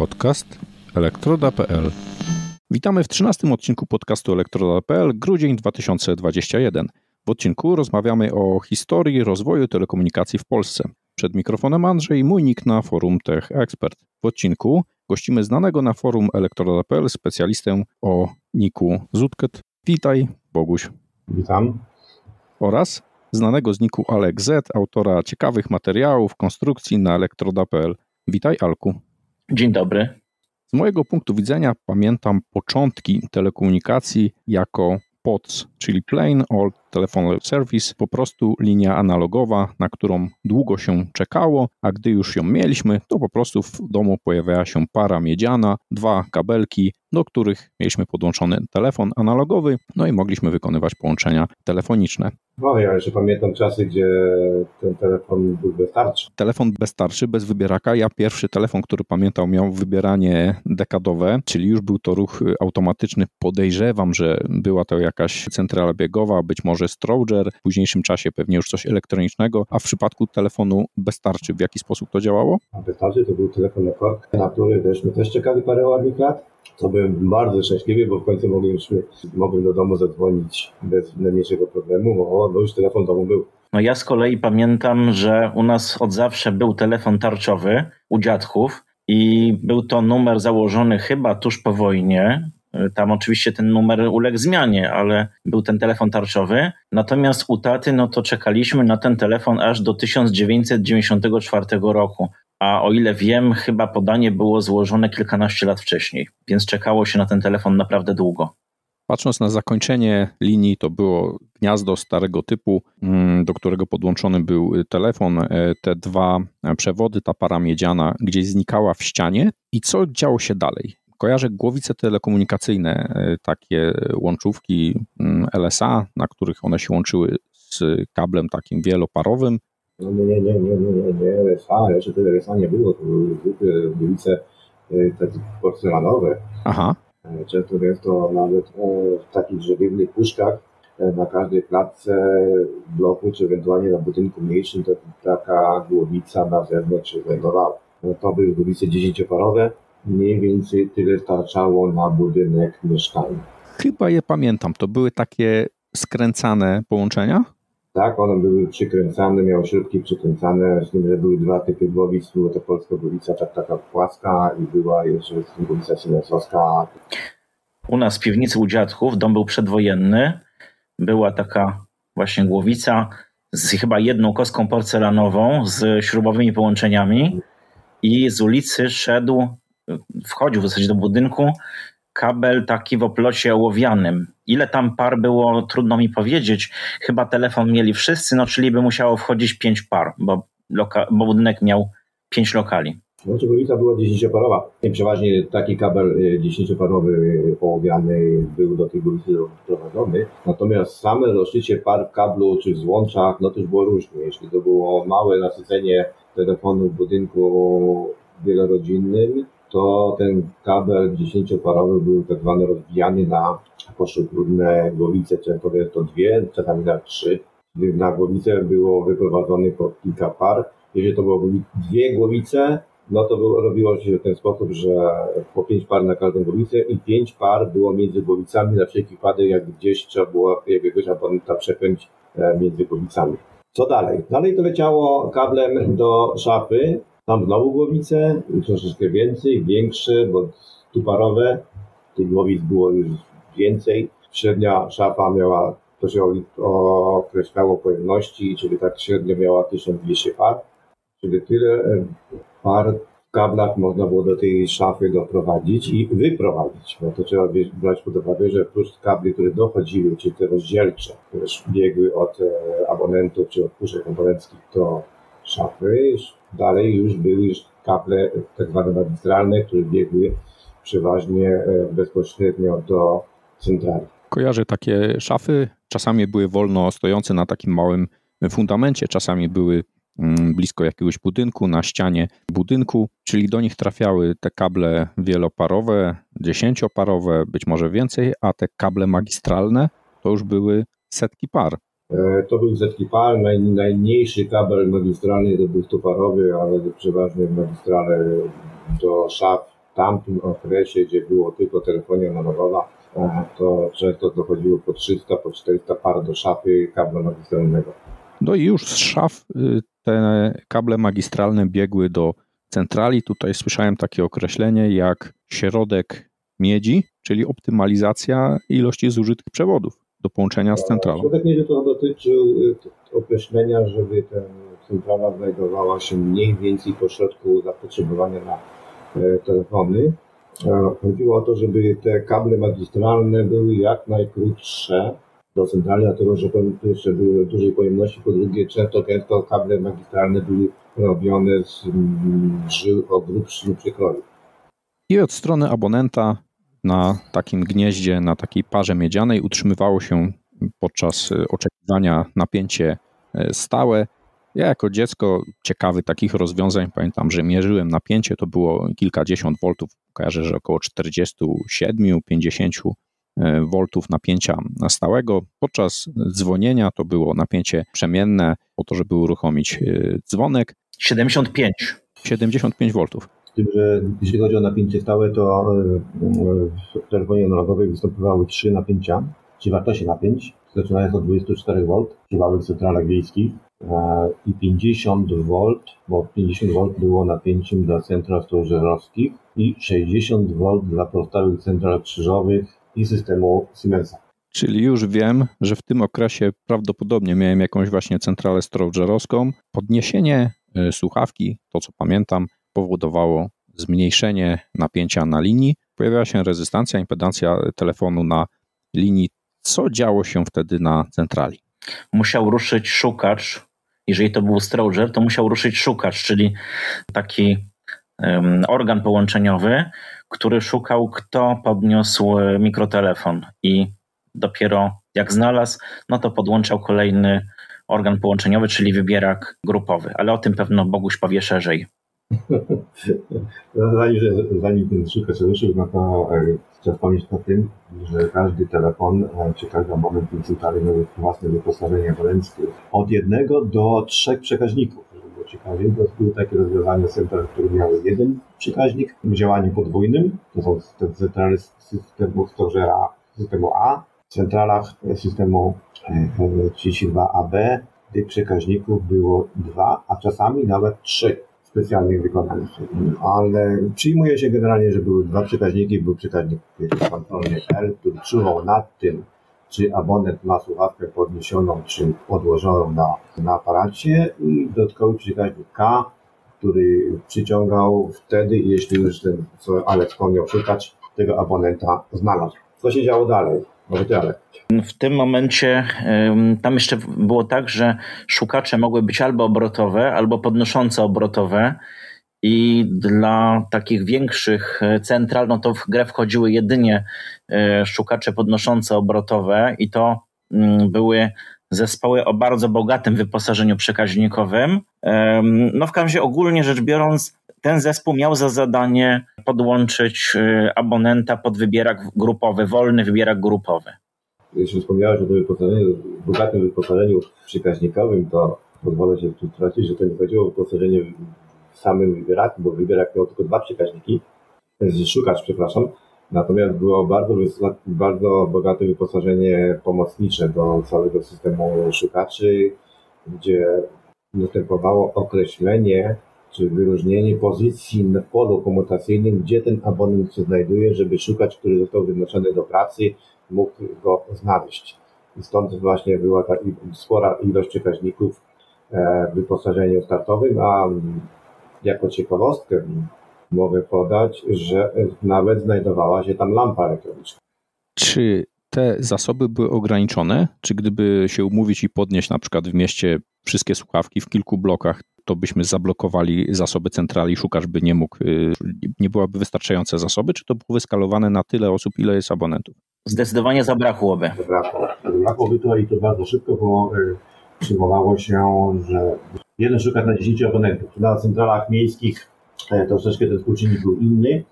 Podcast elektroda.pl. Witamy w 13 odcinku podcastu elektroda.pl, grudzień 2021. W odcinku rozmawiamy o historii rozwoju telekomunikacji w Polsce. Przed mikrofonem Andrzej, mój nick na forum Tech Expert. W odcinku gościmy znanego na forum elektroda.pl specjalistę o niku Zutket. Witaj, Boguś. Witam. Oraz znanego z niku Alek Z, autora ciekawych materiałów, konstrukcji na elektroda.pl. Witaj, Alku. Dzień dobry. Z mojego punktu widzenia pamiętam początki telekomunikacji jako POTS, czyli Plain Old Telephone Service, po prostu linia analogowa, na którą długo się czekało, a gdy już ją mieliśmy, to po prostu w domu pojawiała się para miedziana, dwa kabelki, do których mieliśmy podłączony telefon analogowy, no i mogliśmy wykonywać połączenia telefoniczne. No, ja jeszcze pamiętam czasy, gdzie ten telefon był bez tarczy. Telefon bez tarczy, bez wybieraka. Ja pierwszy telefon, który pamiętał, miał wybieranie dekadowe, czyli już był to ruch automatyczny. Podejrzewam, że była to jakaś centrala biegowa, być może Stroger, w późniejszym czasie pewnie już coś elektronicznego, a w przypadku telefonu bez tarczy, w jaki sposób to działało? A bez tarczy to był telefon na kork, na który też my też czekali parę ładnych lat. To byłem bardzo szczęśliwy, bo w końcu mogliśmy, mogłem do domu zadzwonić bez najmniejszego problemu, bo no już telefon w domu był. No ja z kolei pamiętam, że u nas od zawsze był telefon tarczowy u dziadków i był to numer założony chyba tuż po wojnie. Tam oczywiście ten numer uległ zmianie, ale był ten telefon tarczowy. Natomiast u taty, no to czekaliśmy na ten telefon aż do 1994 roku. A o ile wiem, chyba podanie było złożone kilkanaście lat wcześniej, więc czekało się na ten telefon naprawdę długo. Patrząc na zakończenie linii, to było gniazdo starego typu, do którego podłączony był telefon. Te dwa przewody, ta para miedziana gdzieś znikała w ścianie. I co działo się dalej? Kojarzę głowice telekomunikacyjne, takie łączówki LSA, na których one się łączyły z kablem takim wieloparowym. No nie, nie, nie, nie, nie, nie, LSA, jeszcze tyle LSA nie było, to były zwykłe głowice takie porcelanowe. Aha. Często jest to nawet w takich żewiewnych puszkach na każdej klatce bloku, czy ewentualnie na budynku mniejszym, to taka głowica na zewnątrz się znajdowała. No to były głowice dziesięcioparowe, mniej więcej tyle starczało na budynek mieszkalny. Chyba je pamiętam, to były takie skręcane połączenia? Tak, one były przykręcane, miały śrubki przykręcane, z tym, że były dwa typy głowic. Była to polska głowica, tak, taka płaska i była jeszcze głowica siemensowska. U nas w piwnicy u dziadków, dom był przedwojenny, była taka właśnie głowica z chyba jedną kostką porcelanową, z śrubowymi połączeniami i z ulicy szedł, wchodził w zasadzie do budynku, kabel taki w oplocie ołowianym. Ile tam par było, trudno mi powiedzieć. Chyba telefon mieli wszyscy, no czyli by musiało wchodzić pięć par, bo, loka- bo budynek miał pięć lokali. Znaczy głowica była dziesięcioparowa. Przeważnie taki kabel dziesięcioparowy ołowiany był do tej głowicy doprowadzony. Natomiast same rozszycie par w kablu czy w złączach, no to już było różnie. Jeśli to było małe nasycenie telefonu w budynku wielorodzinnym, to ten kabel dziesięcioparowy był tak zwany rozbijany na poszczególne głowice, często to dwie, czasami na trzy. Na głowicę było wyprowadzonych po kilka par. Jeżeli to było dwie głowice, no to było, robiło się w ten sposób, że po pięć par na każdą głowicę i pięć par było między głowicami na wszelki wypadek, jak gdzieś trzeba było jakiegoś abonenta przepiąć między głowicami. Co dalej? Dalej to leciało kablem do szafy, tam znowu głowice, troszeczkę więcej, większe, bo stuparowe. Tych głowic było już więcej. Średnia szafa miała, to się określało pojemności, czyli tak średnio miała 1200 par. Czyli tyle par w kablach można było do tej szafy doprowadzić i wyprowadzić. No to trzeba brać pod uwagę, że plus kabli, które dochodziły, czyli te rozdzielcze, które biegły od abonentów czy od puszek komponenckich do szafy, dalej już były już kable tak zwane magistralne, które biegły przeważnie bezpośrednio do centrali. Kojarzę takie szafy, czasami były wolno stojące na takim małym fundamencie, czasami były blisko jakiegoś budynku, na ścianie budynku, czyli do nich trafiały te kable wieloparowe, dziesięcioparowe, być może więcej, a te kable magistralne to już były setki par. To był par, naj, najmniejszy kabel magistralny to był stuparowy, ale przeważnie magistrale do szaf w tamtym okresie, gdzie było tylko telefonia analogowa, e, to często dochodziło po 300, po 400 par do szafy kabla magistralnego. No i już z szaf y, te kable magistralne biegły do centrali. Tutaj słyszałem takie określenie jak środek miedzi, czyli optymalizacja ilości zużytych przewodów do połączenia z centralą. Środek miedzi to dotyczył y, określenia, żeby ta centrala znajdowała się mniej więcej po środku zapotrzebowania na e, telefony. Chodziło o to, żeby te kable magistralne były jak najkrótsze do centrali, dlatego że po pierwsze były dużej pojemności, po drugie często gęsto kable magistralne były robione z mm, żył o grubszym przekroju. I od strony abonenta na takim gnieździe, na takiej parze miedzianej utrzymywało się podczas y, oczekiwania napięcie y, stałe. Ja jako dziecko ciekawy takich rozwiązań pamiętam, że mierzyłem napięcie, to było kilkadziesiąt voltów, kojarzę, że około 47-50 voltów napięcia stałego. Podczas dzwonienia to było napięcie przemienne, po to, żeby uruchomić dzwonek. 75. 75 voltów. Z tym, że jeśli chodzi o napięcie stałe, to e, w telefonie analogowej występowały trzy napięcia, czy wartości napięć, zaczynając od 24 V przy małych centralach wiejskich e, i 50 V, bo 50 V było napięciem dla central stożerowskich i 60 V dla pozostałych central krzyżowych i systemu Siemensa. Czyli już wiem, że w tym okresie prawdopodobnie miałem jakąś właśnie centralę stożerowską. Podniesienie y, słuchawki, to co pamiętam, powodowało zmniejszenie napięcia na linii. Pojawiała się rezystancja, impedancja telefonu na linii. Co działo się wtedy na centrali? Musiał ruszyć szukacz. Jeżeli to był Stroger, to musiał ruszyć szukacz, czyli taki um, organ połączeniowy, który szukał, kto podniósł mikrotelefon i dopiero jak znalazł, no to podłączał kolejny organ połączeniowy, czyli wybierak grupowy. Ale o tym pewno Boguś powie szerzej. zanim, zanim ten szukacz ruszył, no to e, trzeba wspomnieć o tym, że każdy telefon, e, czy każdy moment centralny miał własne wyposażenie abonentskie. Od jednego do trzech przekaźników. Ciekawie, bo były takie rozwiązania central, które miały jeden przekaźnik w działaniu podwójnym. To są te centrale systemu Stożera systemu A. W centralach systemu 32AB tych przekaźników było dwa, a czasami nawet trzy specjalnych wykonanych. Ale przyjmuje się generalnie, że były dwa przekaźniki. Był przekaźnik kontrolny L, który czuwał nad tym, czy abonent ma słuchawkę podniesioną, czy odłożoną na, na aparacie i dodatkowy przekaźnik K, który przyciągał wtedy, jeśli już ten, co Alek wspomniał, szukać tego abonenta znalazł. Co się działo dalej? W tym momencie tam jeszcze było tak, że szukacze mogły być albo obrotowe, albo podnoszące obrotowe. I dla takich większych e, central, no to w grę wchodziły jedynie e, szukacze podnoszące obrotowe, i to mm, były zespoły o bardzo bogatym wyposażeniu przekaźnikowym. No w każdym razie ogólnie rzecz biorąc, ten zespół miał za zadanie podłączyć e, abonenta pod wybierak grupowy, wolny wybierak grupowy. Jeśli wspomniałeś o tym wyposażeniu, bogatym wyposażeniu przekaźnikowym, to pozwolę się tu wtrącić, że to nie chodziło o wyposażenie w samym wybieraku, bo wybierak miał tylko dwa przekaźniki, szukacz, przepraszam, natomiast było bardzo, bardzo bogate wyposażenie pomocnicze do całego systemu szukaczy, gdzie następowało określenie czy wyróżnienie pozycji w polu komutacyjnym, gdzie ten abonent się znajduje, żeby szukać, który został wyznaczony do pracy, mógł go znaleźć. I stąd właśnie była ta spora ilość przekaźników w wyposażeniu startowym, a jako ciekawostkę mogę podać, że nawet znajdowała się tam lampa elektroniczna. Czy te zasoby były ograniczone? Czy gdyby się umówić i podnieść na przykład w mieście wszystkie słuchawki w kilku blokach, to byśmy zablokowali zasoby centrali, szukacz by nie mógł, y, nie byłaby wystarczające zasoby, czy to było wyskalowane na tyle osób, ile jest abonentów? Zdecydowanie zabrakłoby. Zabrakło. Zabrakłoby to i to bardzo szybko, bo y, przyjmowało się, że jeden szukacz na 10 abonentów. Na centralach miejskich troszeczkę ten współczynnik był inny,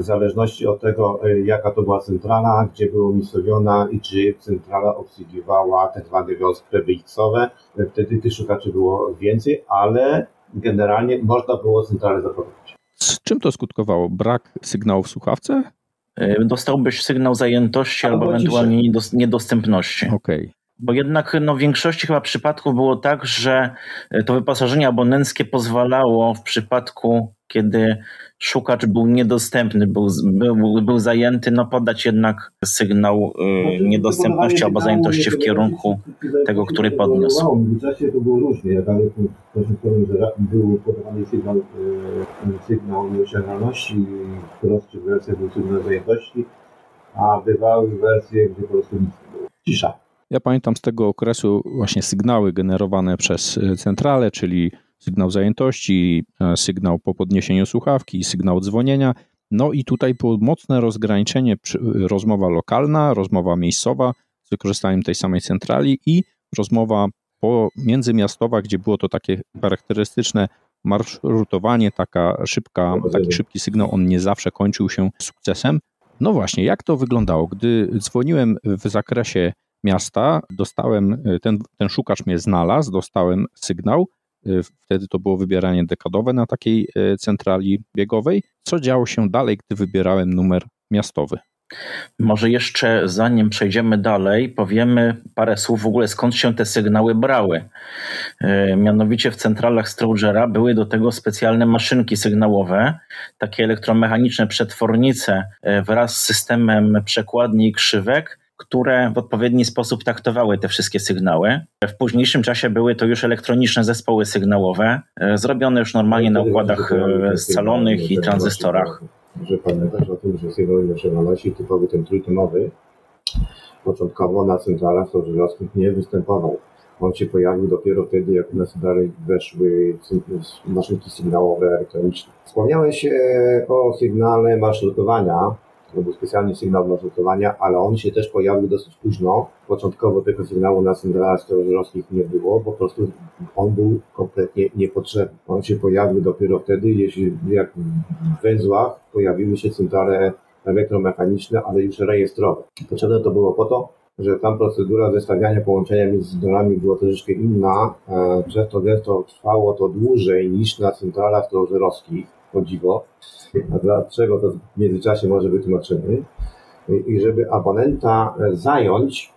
w zależności od tego, jaka to była centrala, gdzie była umiejscowiona i czy centrala obsługiwała te zwane wiązki PBX-owe, wtedy tych szukaczy było więcej, ale generalnie można było centralę zaprowadzić. Czym to skutkowało? Brak sygnału w słuchawce? E, dostałbyś sygnał zajętości albo, albo ewentualnie niedostępności. Okej. Okay. Bo jednak no, w większości chyba przypadków było tak, że to wyposażenie abonenckie pozwalało w przypadku, kiedy szukacz był niedostępny, był, był, był zajęty, no podać jednak sygnał y, niedostępności albo zajętości w kierunku tego, który podniósł. W czasie to było różnie. Ja tam powiem, że był podawany sygnał, y, sygnał nieosiągalności, w prostszych wersjach był sygnał zajętości, a bywały wersje, gdzie po prostu cisza. Ja pamiętam z tego okresu właśnie sygnały generowane przez y, centralę, czyli sygnał zajętości, e, sygnał po podniesieniu słuchawki, sygnał dzwonienia. No i tutaj było mocne rozgraniczenie, rozmowa lokalna, rozmowa miejscowa z wykorzystaniem tej samej centrali i rozmowa międzymiastowa, gdzie było to takie charakterystyczne marszrutowanie, taka szybka, taki szybki sygnał, on nie zawsze kończył się sukcesem. No właśnie, jak to wyglądało? Gdy dzwoniłem w zakresie miasta, dostałem, e, ten, ten szukacz mnie znalazł, dostałem sygnał, Y, wtedy to było wybieranie dekadowe na takiej y, centrali biegowej. Co działo się dalej, gdy wybierałem numer miastowy? Może jeszcze zanim przejdziemy dalej, powiemy parę słów w ogóle skąd się te sygnały brały. Y, mianowicie w centralach Strogera były do tego specjalne maszynki sygnałowe, takie elektromechaniczne przetwornice wraz z systemem przekładni i krzywek, które w odpowiedni sposób taktowały te wszystkie sygnały. W późniejszym czasie były to już elektroniczne zespoły sygnałowe, e, zrobione już normalnie na układach e, scalonych i tranzystorach. Że pamiętać o tym, że sygnał nieosiągalności typowy ten trójtonowy początkowo na centralach sożerowskich nie występował. On się pojawił dopiero wtedy, jak na dalej weszły maszynki sygnałowe elektroniczne. Wspomniałeś o sygnale marszrutowania, to był specjalny sygnał marszrutowania, ale on się też pojawił dosyć późno. Początkowo tego sygnału na centralach stereożerowskich nie było, po prostu on był kompletnie niepotrzebny. On się pojawił dopiero wtedy, jeśli jak w węzłach pojawiły się centrale elektromechaniczne, ale już rejestrowe. Potrzebne to było po to, że tam procedura zestawiania połączenia między zdolami była troszeczkę inna, przez to gęsto trwało to dłużej niż na centralach stereożerowskich, o. A dlaczego to w międzyczasie może wytłumaczymy? I żeby abonenta zająć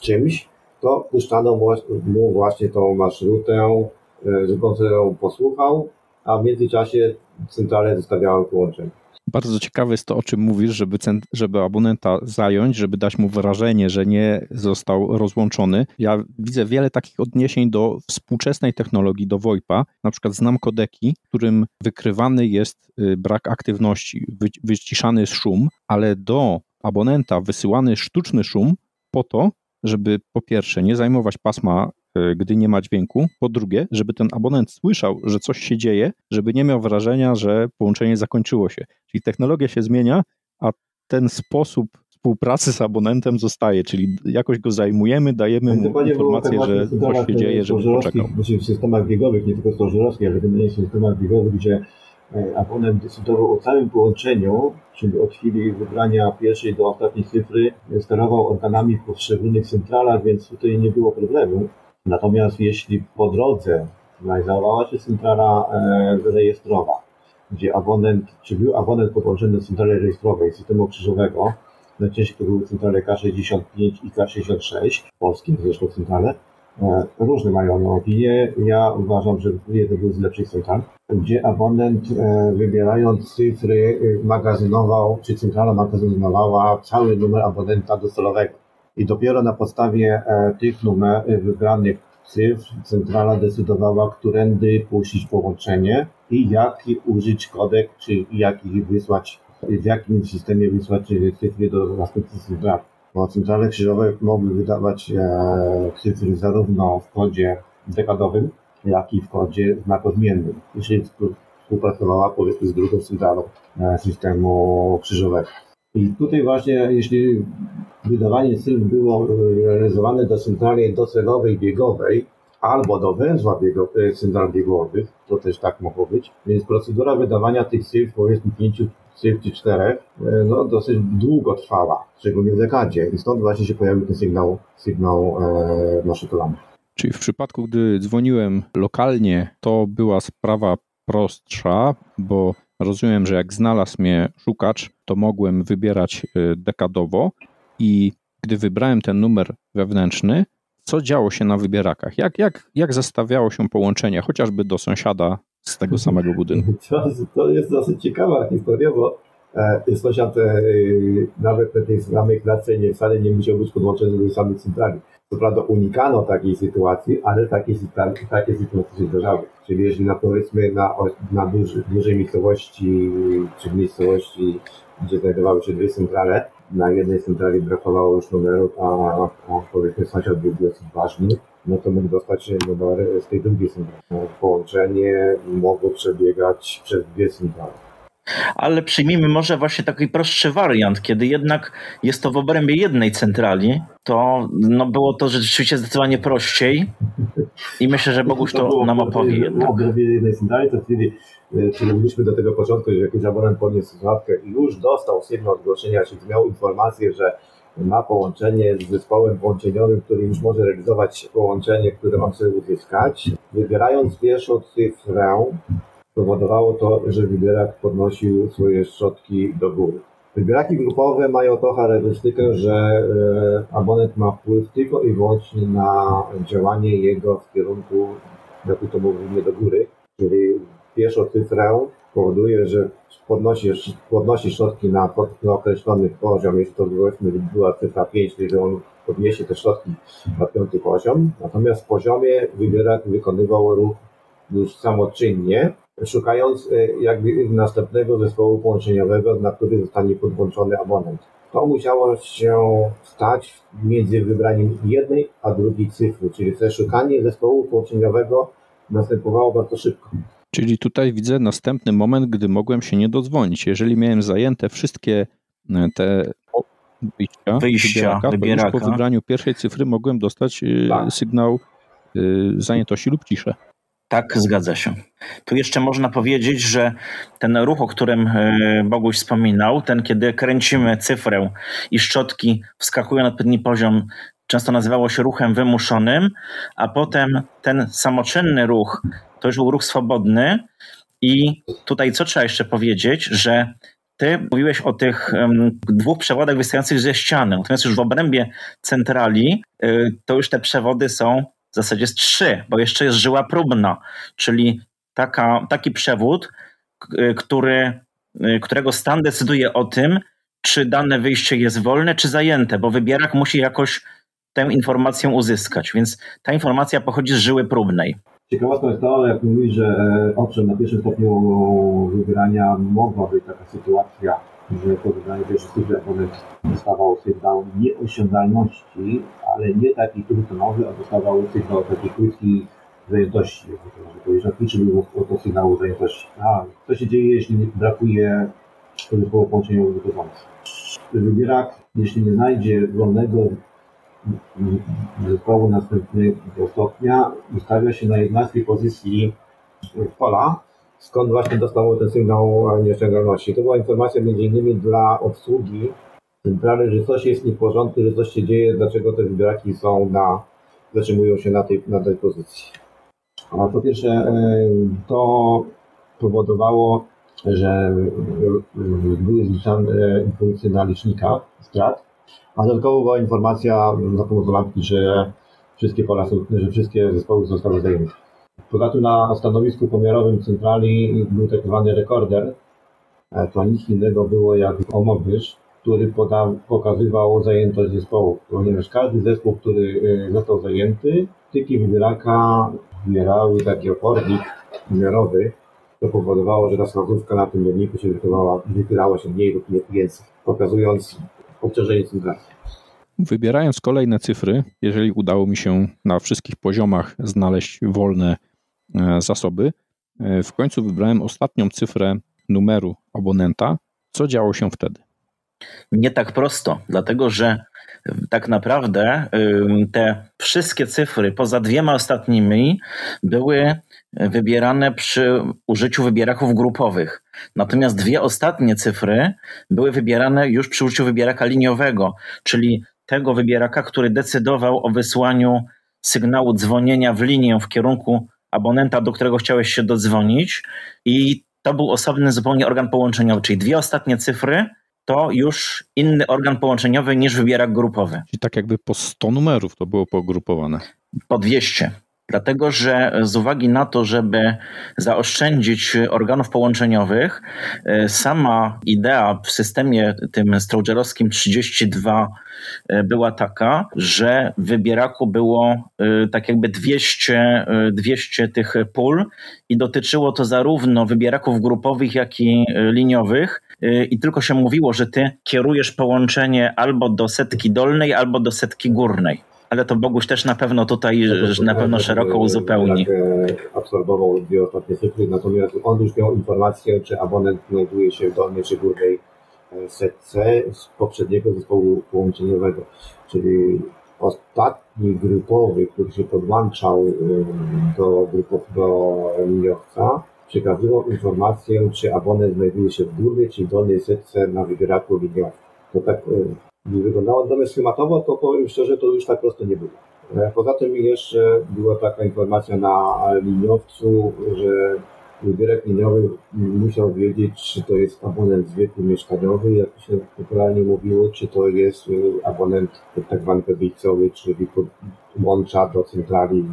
czymś, to puszczano mu właśnie tą marszrutę, żeby on ją posłuchał, a w międzyczasie centrale zostawiały połączenie. Bardzo ciekawe jest to, o czym mówisz, żeby, żeby abonenta zająć, żeby dać mu wrażenie, że nie został rozłączony. Ja widzę wiele takich odniesień do współczesnej technologii, do VoIPa. Na przykład znam kodeki, którym wykrywany jest y, brak aktywności, wyciszany jest szum, ale do abonenta wysyłany sztuczny szum po to, żeby po pierwsze nie zajmować pasma gdy nie ma dźwięku. Po drugie, żeby ten abonent słyszał, że coś się dzieje, żeby nie miał wrażenia, że połączenie zakończyło się. Czyli technologia się zmienia, a ten sposób współpracy z abonentem zostaje, czyli jakoś go zajmujemy, dajemy mu informację, że coś się dzieje, żeby poczekał. W systemach biegowych, nie tylko stożerowskich, ale w systemach biegowych, gdzie e, abonent decydował o całym połączeniu, czyli od chwili wybrania pierwszej do ostatniej cyfry, sterował organami w poszczególnych centralach, więc tutaj nie było problemu. Natomiast jeśli po drodze znajdowała się centrala e, rejestrowa, gdzie abonent, czy był abonent podłączony do centrali rejestrowej systemu krzyżowego, najczęściej to były centrale K65 i K66, polskie zresztą centrale, e, różne mają opinie. Ja uważam, że jeden był z lepszych central, gdzie abonent e, wybierając cyfry magazynował, czy centrala magazynowała cały numer abonenta docelowego i dopiero na podstawie e, tych numer e, wybranych cyfr centrala decydowała, którędy puścić połączenie i jaki użyć kodek, czy jaki wysłać, w jakim systemie wysłać cyfry do następnych central. Bo centrale krzyżowe mogły wydawać e, cyfry zarówno w kodzie dekadowym, jak i w kodzie znakozmiennym, jeśli współpracowała powiedzmy z drugą centralą systemu krzyżowego. I tutaj właśnie, jeśli wydawanie cyfr było realizowane do centrali docelowej biegowej albo do węzła biego, e, central biegowych, to też tak mogło być, więc procedura wydawania tych cyfr, powiedzmy pięciu cyfr czy czterech, e, no dosyć długo trwała, szczególnie w dekadzie i stąd właśnie się pojawił ten sygnał, sygnał e, maszytolany. Czyli w przypadku, gdy dzwoniłem lokalnie, to była sprawa prostsza, bo rozumiem, że jak znalazł mnie szukacz, to mogłem wybierać dekadowo i gdy wybrałem ten numer wewnętrzny, co działo się na wybierakach? Jak, jak, jak zestawiało się połączenie chociażby do sąsiada z tego samego budynku? To, to jest dosyć ciekawa historia, bo e, sąsiad e, nawet na tej samej klatce nie, wcale nie musiał być podłączony do samej centrali. Co prawda unikano takiej sytuacji, ale takie, takie sytuacje się zdarzały. Czyli jeśli na powiedzmy na, na duży, dużej miejscowości, czy w miejscowości, gdzie znajdowały się dwie centrale, na jednej centrali brakowało już numeru, a, a powiedzmy sąsiad był dosyć ważny, no to mógł dostać numer z tej drugiej centrali. Połączenie mogło przebiegać przez dwie centrale. Ale przyjmijmy może właśnie taki prostszy wariant, kiedy jednak jest to w obrębie jednej centrali, to no było to rzeczywiście zdecydowanie prościej i myślę, że Boguś to, to nam opowie jednak. W obrębie jednej centrali to wtedy Przylubiliśmy do tego początku, że jakiś abonent podniósł słuchawkę i już dostał sygnał odgłoszenia, czyli miał informację, że ma połączenie z zespołem połączeniowym, który już może realizować połączenie, które on chce uzyskać. Wybierając pierwszą cyfrę, powodowało to, że wybierak podnosił swoje szczotki do góry. Wybieraki grupowe mają to charakterystykę, że e, abonent ma wpływ tylko i wyłącznie na działanie jego w kierunku, jak to mówimy, do góry, czyli pierwszą cyfrę powoduje, że podnosi, podnosi środki na, na określony poziom, jeśli to powiedzmy była cyfra 5, czyli on podniesie te środki na piąty poziom. Natomiast w poziomie wybierak wykonywał ruch już samoczynnie, szukając e, jakby następnego zespołu połączeniowego, na który zostanie podłączony abonent. To musiało się stać między wybraniem jednej a drugiej cyfry, czyli to szukanie zespołu połączeniowego następowało bardzo szybko. Czyli tutaj widzę następny moment, gdy mogłem się nie dodzwonić. Jeżeli miałem zajęte wszystkie e, te wyjścia, wyjścia wybieraka, wybieraka. po wybraniu pierwszej cyfry mogłem dostać e, tak. sygnał e, zajętości lub ciszę. Tak, zgadza się. Tu jeszcze można powiedzieć, że ten ruch, o którym Boguś wspominał, ten kiedy kręcimy cyfrę i szczotki wskakują na odpowiedni poziom, często nazywało się ruchem wymuszonym, a potem ten samoczynny ruch to już był ruch swobodny i tutaj co trzeba jeszcze powiedzieć, że ty mówiłeś o tych um, dwóch przewodach wystających ze ściany, natomiast już w obrębie centrali y, to już te przewody są w zasadzie z trzy, bo jeszcze jest żyła próbna, czyli taka, taki przewód, y, który, y, którego stan decyduje o tym, czy dane wyjście jest wolne, czy zajęte, bo wybierak musi jakoś tę informację uzyskać, więc ta informacja pochodzi z żyły próbnej. Ciekawostka jest to, jak mówi, że e, owszem, na pierwszym stopniu wybierania mogła być taka sytuacja, że po wybraniu pierwszych studiów abonent dostawał sygnał nieosiągalności, ale nie taki trójtonowy, a dostawał sygnał taki krótki zajętości. Że powiedzieć, na to sygnału zajętości. A co się dzieje, jeśli brakuje zespołu połączeniowego wychodzącego? Wybierak, jeśli nie znajdzie wolnego zespołu następnego stopnia ustawia się na 11 pozycji pola, skąd właśnie dostał ten sygnał nieosiągalności. To była informacja między innymi dla obsługi centrali, że coś jest nie w porządku, że coś się dzieje, dlaczego te wybieraki są na, zatrzymują się na tej, na tej pozycji. A po pierwsze, e, to powodowało, że były zliczane impulsy na licznikach strat, a dodatkowo była informacja za pomocą lampki, że wszystkie pola są, że wszystkie zespoły zostały zajęte. Poza tym na stanowisku pomiarowym centrali był tak zwany rekorder. E, to nic innego było jak omowyż, który poda, pokazywał zajętość zespołu. Ponieważ każdy zespół, który e, został zajęty, tyki wybieraka wybierały taki opornik wymiarowy, to powodowało, że ta wskazówka na tym mierniku się wychylała się mniej lub więcej, pokazując obciążenie centrali. Wybierając kolejne cyfry, jeżeli udało mi się na wszystkich poziomach znaleźć wolne zasoby, e, w końcu wybrałem ostatnią cyfrę numeru abonenta. Co działo się wtedy? Nie tak prosto, dlatego że tak naprawdę te wszystkie cyfry poza dwiema ostatnimi były wybierane przy użyciu wybieraków grupowych. Natomiast dwie ostatnie cyfry były wybierane już przy użyciu wybieraka liniowego, czyli tego wybieraka, który decydował o wysłaniu sygnału dzwonienia w linię w kierunku abonenta, do którego chciałeś się dodzwonić i to był osobny zupełnie organ połączeniowy, czyli dwie ostatnie cyfry to już inny organ połączeniowy niż wybierak grupowy. Czyli tak jakby po 100 numerów to było pogrupowane. Po 200. Dlatego, że z uwagi na to, żeby zaoszczędzić organów połączeniowych, e, sama idea w systemie tym Strogerowskim 32 e, była taka, że w wybieraku było e, tak jakby 200, 200 tych pól i dotyczyło to zarówno wybieraków grupowych, jak i liniowych. I tylko się mówiło, że ty kierujesz połączenie albo do setki dolnej, albo do setki górnej ale to Boguś też na pewno tutaj no na pewno szeroko uzupełni. Tak, absorbował cyfry, natomiast on już miał informację, czy abonent znajduje się w dolnej czy górnej e, setce z poprzedniego zespołu połączeniowego, czyli ostatni grupowy, który się podłączał do, do liniowca, przekazywał informację, czy abonent znajduje się w górnej czy w dolnej setce na wybieraku liniowca. To tak wyglądało. Natomiast schematowo to powiem szczerze, to już tak prosto nie było. E, poza tym jeszcze była taka informacja na liniowcu, że wybierek liniowy musiał wiedzieć, czy to jest abonent z wieku mieszkaniowy, jak się popularnie mówiło, czy to jest e, abonent tak zwany PBX-owy, czyli łącza do centrali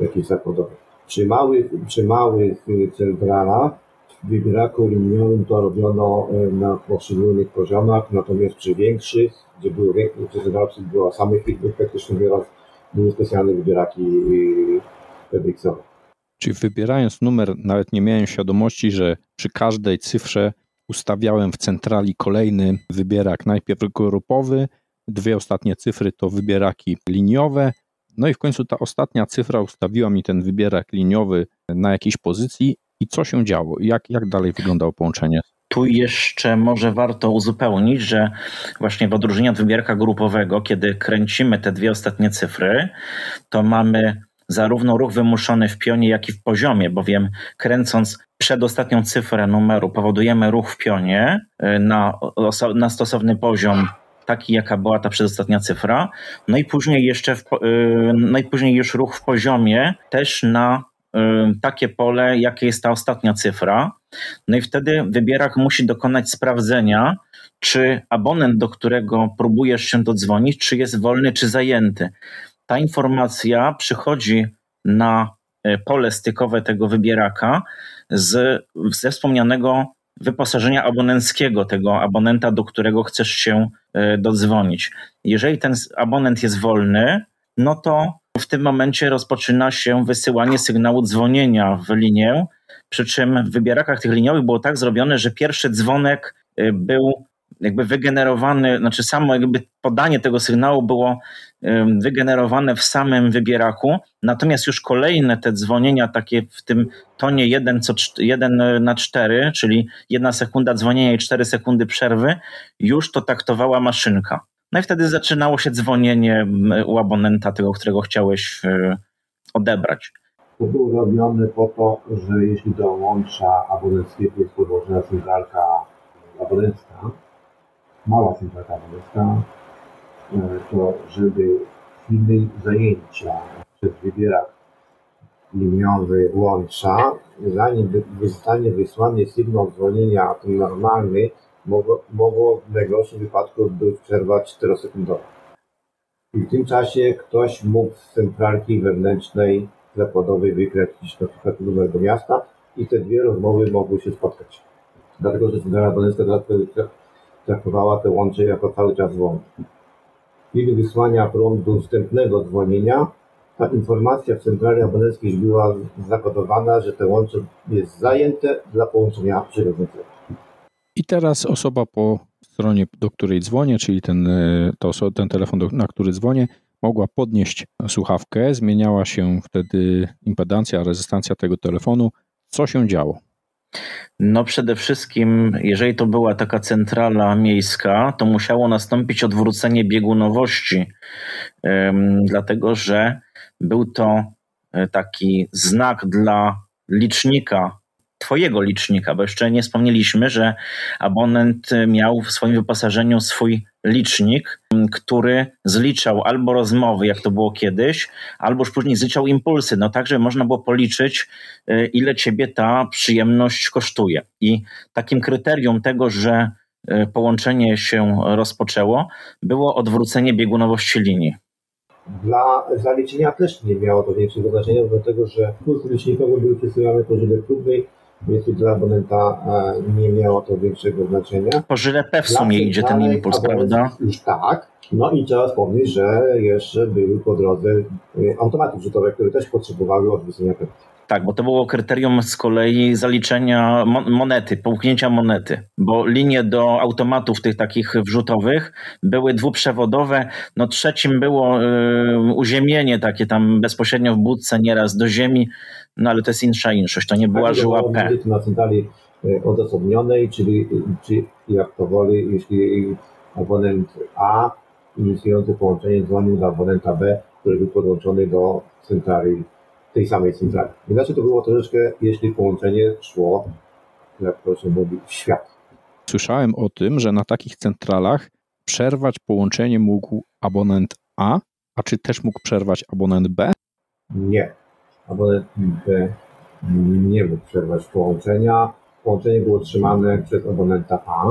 jakiejś zakładowej. Przy małych, przy małych centralach wybieraku liniowym to robiono e, na poszczególnych poziomach, natomiast przy większych, gdzie były większe prezentacji, była samych firm, praktycznie biorąc, były specjalne wybieraki PBX-owe. Czyli wybierając numer, nawet nie miałem świadomości, że przy każdej cyfrze ustawiałem w centrali kolejny wybierak, najpierw grupowy, dwie ostatnie cyfry to wybieraki liniowe, no i w końcu ta ostatnia cyfra ustawiła mi ten wybierak liniowy na jakiejś pozycji i co się działo? Jak, jak dalej wyglądało połączenie? Tu jeszcze może warto uzupełnić, że właśnie w odróżnieniu od wybierka grupowego, kiedy kręcimy te dwie ostatnie cyfry, to mamy zarówno ruch wymuszony w pionie, jak i w poziomie, bowiem kręcąc przedostatnią cyfrę numeru powodujemy ruch w pionie y, na, na stosowny poziom taki, jaka była ta przedostatnia cyfra. No i później jeszcze, w, y, no i później już ruch w poziomie też na takie pole, jakie jest ta ostatnia cyfra. No i wtedy wybierak musi dokonać sprawdzenia, czy abonent, do którego próbujesz się dodzwonić, czy jest wolny, czy zajęty. Ta informacja przychodzi na e, pole stykowe tego wybieraka z, ze wspomnianego wyposażenia abonenckiego, tego abonenta, do którego chcesz się e, dodzwonić. Jeżeli ten abonent jest wolny, no to w tym momencie rozpoczyna się wysyłanie sygnału dzwonienia w linię, przy czym w wybierakach tych liniowych było tak zrobione, że pierwszy dzwonek y, był jakby wygenerowany, znaczy samo jakby podanie tego sygnału było wygenerowane w samym wybieraku, natomiast już kolejne te dzwonienia takie w tym tonie 1, co 1 na 4, czyli jedna sekunda dzwonienia i 4 sekundy przerwy, już to taktowała maszynka. No i wtedy zaczynało się dzwonienie u abonenta, tego, którego chciałeś e, odebrać. To było robione po to, że jeśli dołącza abonenckiego jest podłożona centralka abonencka, mała centralka abonencka, e, to żeby w chwili zajęcia przez wybierak liniowy łącza, zanim zostanie wysłany sygnał dzwonienia ten normalny, mogło, w najgorszym wypadku być przerwa 4-sekundowa. I w tym czasie ktoś mógł z centralki wewnętrznej zakładowej wykręcić na przykład numer do miasta i te dwie rozmowy mogły się spotkać. Dlatego, że centrala abonentka traktowała te łącze jako cały czas wolne. W chwili wysłania prądu wstępnego dzwonienia ta informacja w centrali abonenckiej była zakodowana, że te łącze jest zajęte dla połączenia przyrodniczego. I teraz osoba po stronie, do której dzwonię, czyli ten, e, to, ten telefon, na który dzwonię, mogła podnieść słuchawkę, zmieniała się wtedy impedancja, rezystancja tego telefonu. Co się działo? No przede wszystkim, jeżeli to była taka centrala miejska, to musiało nastąpić odwrócenie biegunowości, dlatego że był to e, taki znak dla licznika Twojego licznika, bo jeszcze nie wspomnieliśmy, że abonent miał w swoim wyposażeniu swój licznik, który zliczał albo rozmowy, jak to było kiedyś, albo już później zliczał impulsy, no tak, żeby można było policzyć, y, ile ciebie ta przyjemność kosztuje. I takim kryterium tego, że y, połączenie się rozpoczęło, było odwrócenie biegunowości linii. Dla zaliczenia też nie miało to większego znaczenia, dlatego że kurs licznikowy był przesyłany po próbnej, więc dla abonenta e, nie miało to większego znaczenia. Po żyle P w sumie idzie ten impuls, prawda? Już tak. No i trzeba wspomnieć, że jeszcze były po drodze e, automaty wrzutowe, które też potrzebowały odwrócenia pętli. Tak, bo to było kryterium z kolei zaliczenia mon- monety, połknięcia monety, bo linie do automatów tych takich wrzutowych były dwuprzewodowe, no trzecim było y, uziemienie takie tam bezpośrednio w budce nieraz do ziemi, no ale to jest insza inszość, to nie była Tak, żyła P. na centrali e, odosobnionej, czyli czy jak to woli, jeśli abonent A inicjujący połączenie dzwonił do abonenta B, który był podłączony do centrali, tej samej centrali. Inaczej to było troszeczkę, jeśli połączenie szło, jak to się mówi, w świat. Słyszałem o tym, że na takich centralach przerwać połączenie mógł abonent A, a czy też mógł przerwać abonent B? Nie. Abonent B nie mógł przerwać połączenia. Połączenie było trzymane przez abonenta A,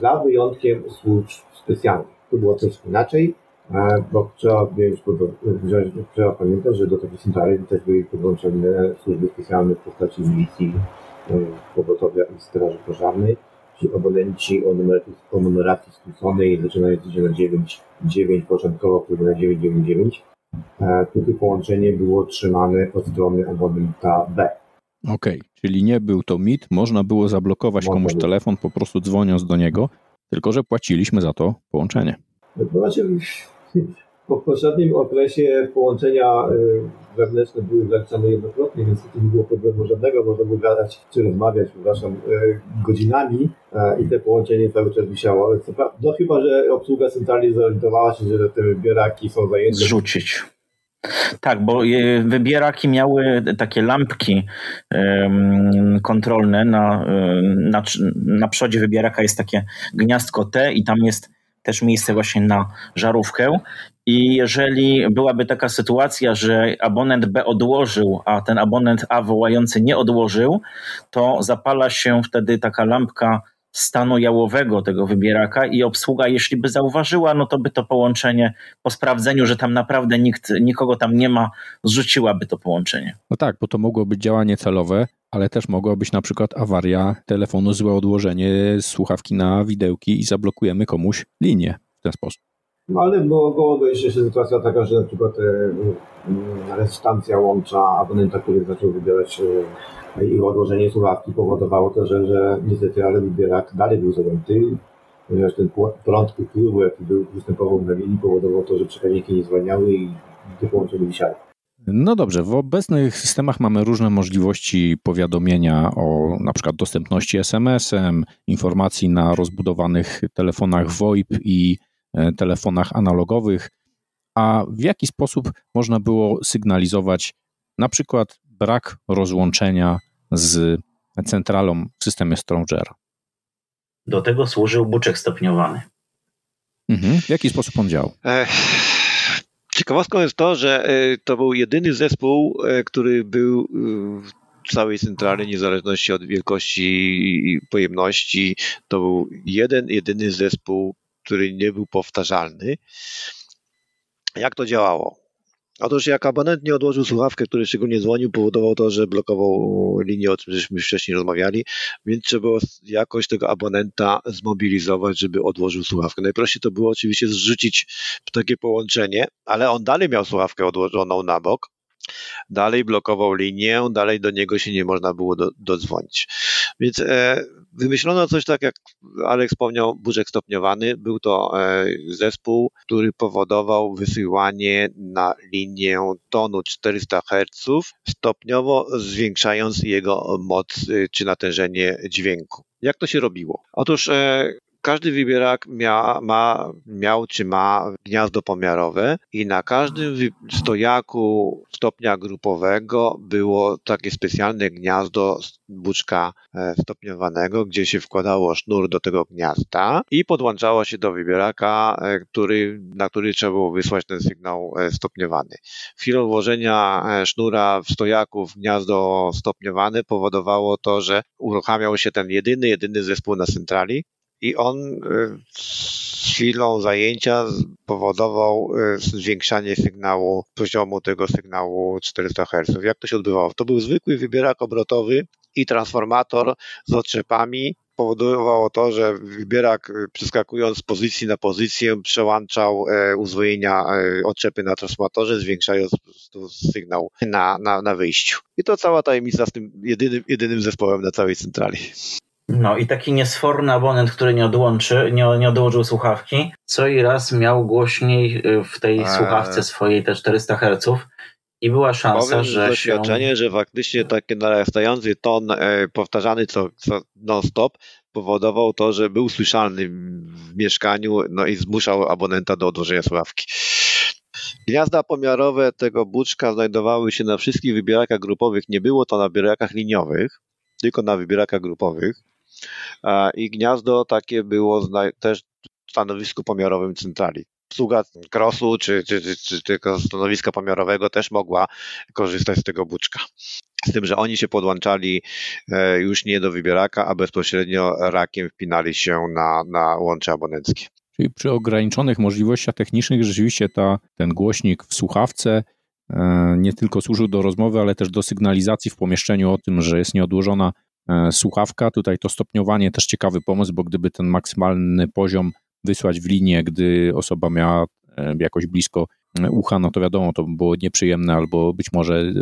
za wyjątkiem służb specjalnych. Tu było coś inaczej, e, bo trzeba wziąć, wziąć, trzeba pamiętać, że do takiej centrali też były podłączone służby specjalne w postaci milicji, e, pogotowia i straży pożarnej. Ci abonenci o, numer, o numeracji skróconej, zaczynając się na 9, 9 początkowo, który na 999, E, Tutaj połączenie było trzymane od strony abonenta B. Okej, czyli nie był to mit, można było zablokować Można komuś było. telefon po prostu dzwoniąc do niego, tylko że płaciliśmy za to połączenie. To znaczy, po poprzednim okresie połączenia y, wewnętrzne były zaliczane jednokrotnie, więc tu nie było problemu żadnego, można było gadać czy rozmawiać, przepraszam, y, godzinami e, i te połączenie cały czas wisiało. No chyba, że obsługa centrali zorientowała się, że te wybieraki są zajęte. Zrzucić. Tak, bo y, wybieraki miały takie lampki kontrolne. Na, na, na przodzie wybieraka jest takie gniazdko T i tam jest też miejsce właśnie na żarówkę. I jeżeli byłaby taka sytuacja, że abonent B odłożył, a ten abonent A wołający nie odłożył, to zapala się wtedy taka lampka stanu jałowego tego wybieraka i obsługa, jeśli by zauważyła, no to by to połączenie po sprawdzeniu, że tam naprawdę nikt, nikogo tam nie ma, zrzuciłaby to połączenie. No tak, bo to mogło być działanie celowe, ale też mogła być na przykład awaria telefonu, złe odłożenie słuchawki na widełki i zablokujemy komuś linię w ten sposób. No ale mogłaby jeszcze sytuacja taka, że na przykład e, mm, rezystancja łącza abonenta, który zaczął wybierać e, i odłożenie słuchawki powodowało to, że, że niestety, ale wybierak dalej był zajęty, ponieważ ten prąd wpływu, jaki był, występował na linii, powodował to, że przekaźniki nie zwalniały i te połączenia wisiały. No dobrze, w obecnych systemach mamy różne możliwości powiadomienia o na przykład dostępności SMS-em, informacji na rozbudowanych telefonach VoIP i telefonach analogowych. A w jaki sposób można było sygnalizować na przykład brak rozłączenia z centralą w systemie Strongera? Do tego służył buczek stopniowany. Mhm. W jaki sposób on działał? Ech, Ciekawostką jest to, że e, to był jedyny zespół, e, który był e, w całej centrali, niezależności od wielkości i pojemności. To był jeden, jedyny zespół, który nie był powtarzalny. Jak to działało? Otóż jak abonent nie odłożył słuchawkę, który szczególnie dzwonił, powodował to, że blokował linię, o czym żeśmy wcześniej rozmawiali, więc trzeba było jakoś tego abonenta zmobilizować, żeby odłożył słuchawkę. Najprościej to było oczywiście zrzucić takie połączenie, ale on dalej miał słuchawkę odłożoną na bok, dalej blokował linię, dalej do niego się nie można było do, dodzwonić. Więc e, wymyślono coś tak, jak Alek wspomniał, burzek stopniowany. Był to e, zespół, który powodował wysyłanie na linię tonu 400 Hz, stopniowo zwiększając jego moc y, czy natężenie dźwięku. Jak to się robiło? Otóż e, każdy wybierak mia, ma, miał czy ma gniazdo pomiarowe i na każdym stojaku stopnia grupowego było takie specjalne gniazdo buczka e, stopniowanego, gdzie się wkładało sznur do tego gniazda i podłączało się do wybieraka, e, który, na który trzeba było wysłać ten sygnał e, stopniowany. Chwilą włożenia sznura w stojaku w gniazdo stopniowane powodowało to, że uruchamiał się ten jedyny, jedyny zespół na centrali, i on y, chwilą zajęcia powodował y, zwiększanie sygnału, poziomu tego sygnału 400 Hz. Jak to się odbywało? To był zwykły wybierak obrotowy i transformator z otrzepami. Powodowało to, że wybierak y, przeskakując z pozycji na pozycję przełączał e, uzwojenia e, otrzepy na transformatorze, zwiększając sygnał na, na, na wyjściu. I to cała tajemnica z tym jedynym, jedynym zespołem na całej centrali. No i taki niesforny abonent, który nie odłączy, nie, nie odłożył słuchawki, co i raz miał głośniej y, w tej eee. słuchawce swojej te 400 Hz i była szansa, Powiem że doświadczenie, się... że faktycznie taki narastający ton e, powtarzany co, co non-stop powodował to, że był słyszalny w mieszkaniu no i zmuszał abonenta do odłożenia słuchawki. Gniazda pomiarowe tego buczka znajdowały się na wszystkich wybierakach grupowych. Nie było to na wybierakach liniowych, tylko na wybierakach grupowych. I gniazdo takie było też w stanowisku pomiarowym centrali. Obsługa krosu czy, czy, czy, czy tylko stanowiska pomiarowego też mogła korzystać z tego buczka. Z tym, że oni się podłączali e, już nie do wybieraka, a bezpośrednio rakiem wpinali się na, na łącze abonenckie. Czyli przy ograniczonych możliwościach technicznych rzeczywiście ta, ten głośnik w słuchawce e, nie tylko służył do rozmowy, ale też do sygnalizacji w pomieszczeniu o tym, że jest nieodłożona słuchawka. Tutaj to stopniowanie też ciekawy pomysł, bo gdyby ten maksymalny poziom wysłać w linię, gdy osoba miała e, jakoś blisko e, ucha, no to wiadomo, to by było nieprzyjemne albo być może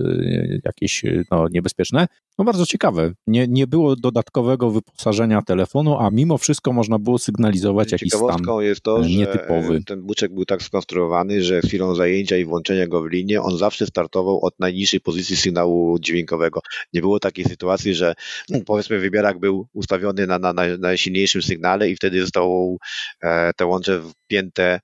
jakieś no, niebezpieczne. No bardzo ciekawe. Nie, nie było dodatkowego wyposażenia telefonu, a mimo wszystko można było sygnalizować jakiś stan jest to, nietypowy. Że ten buczek był tak skonstruowany, że chwilą zajęcia i włączenia go w linię, on zawsze startował od najniższej pozycji sygnału dźwiękowego. Nie było takiej sytuacji, że no, powiedzmy wybierak był ustawiony na, na, na najsilniejszym sygnale i wtedy zostało e, te łącze wpięte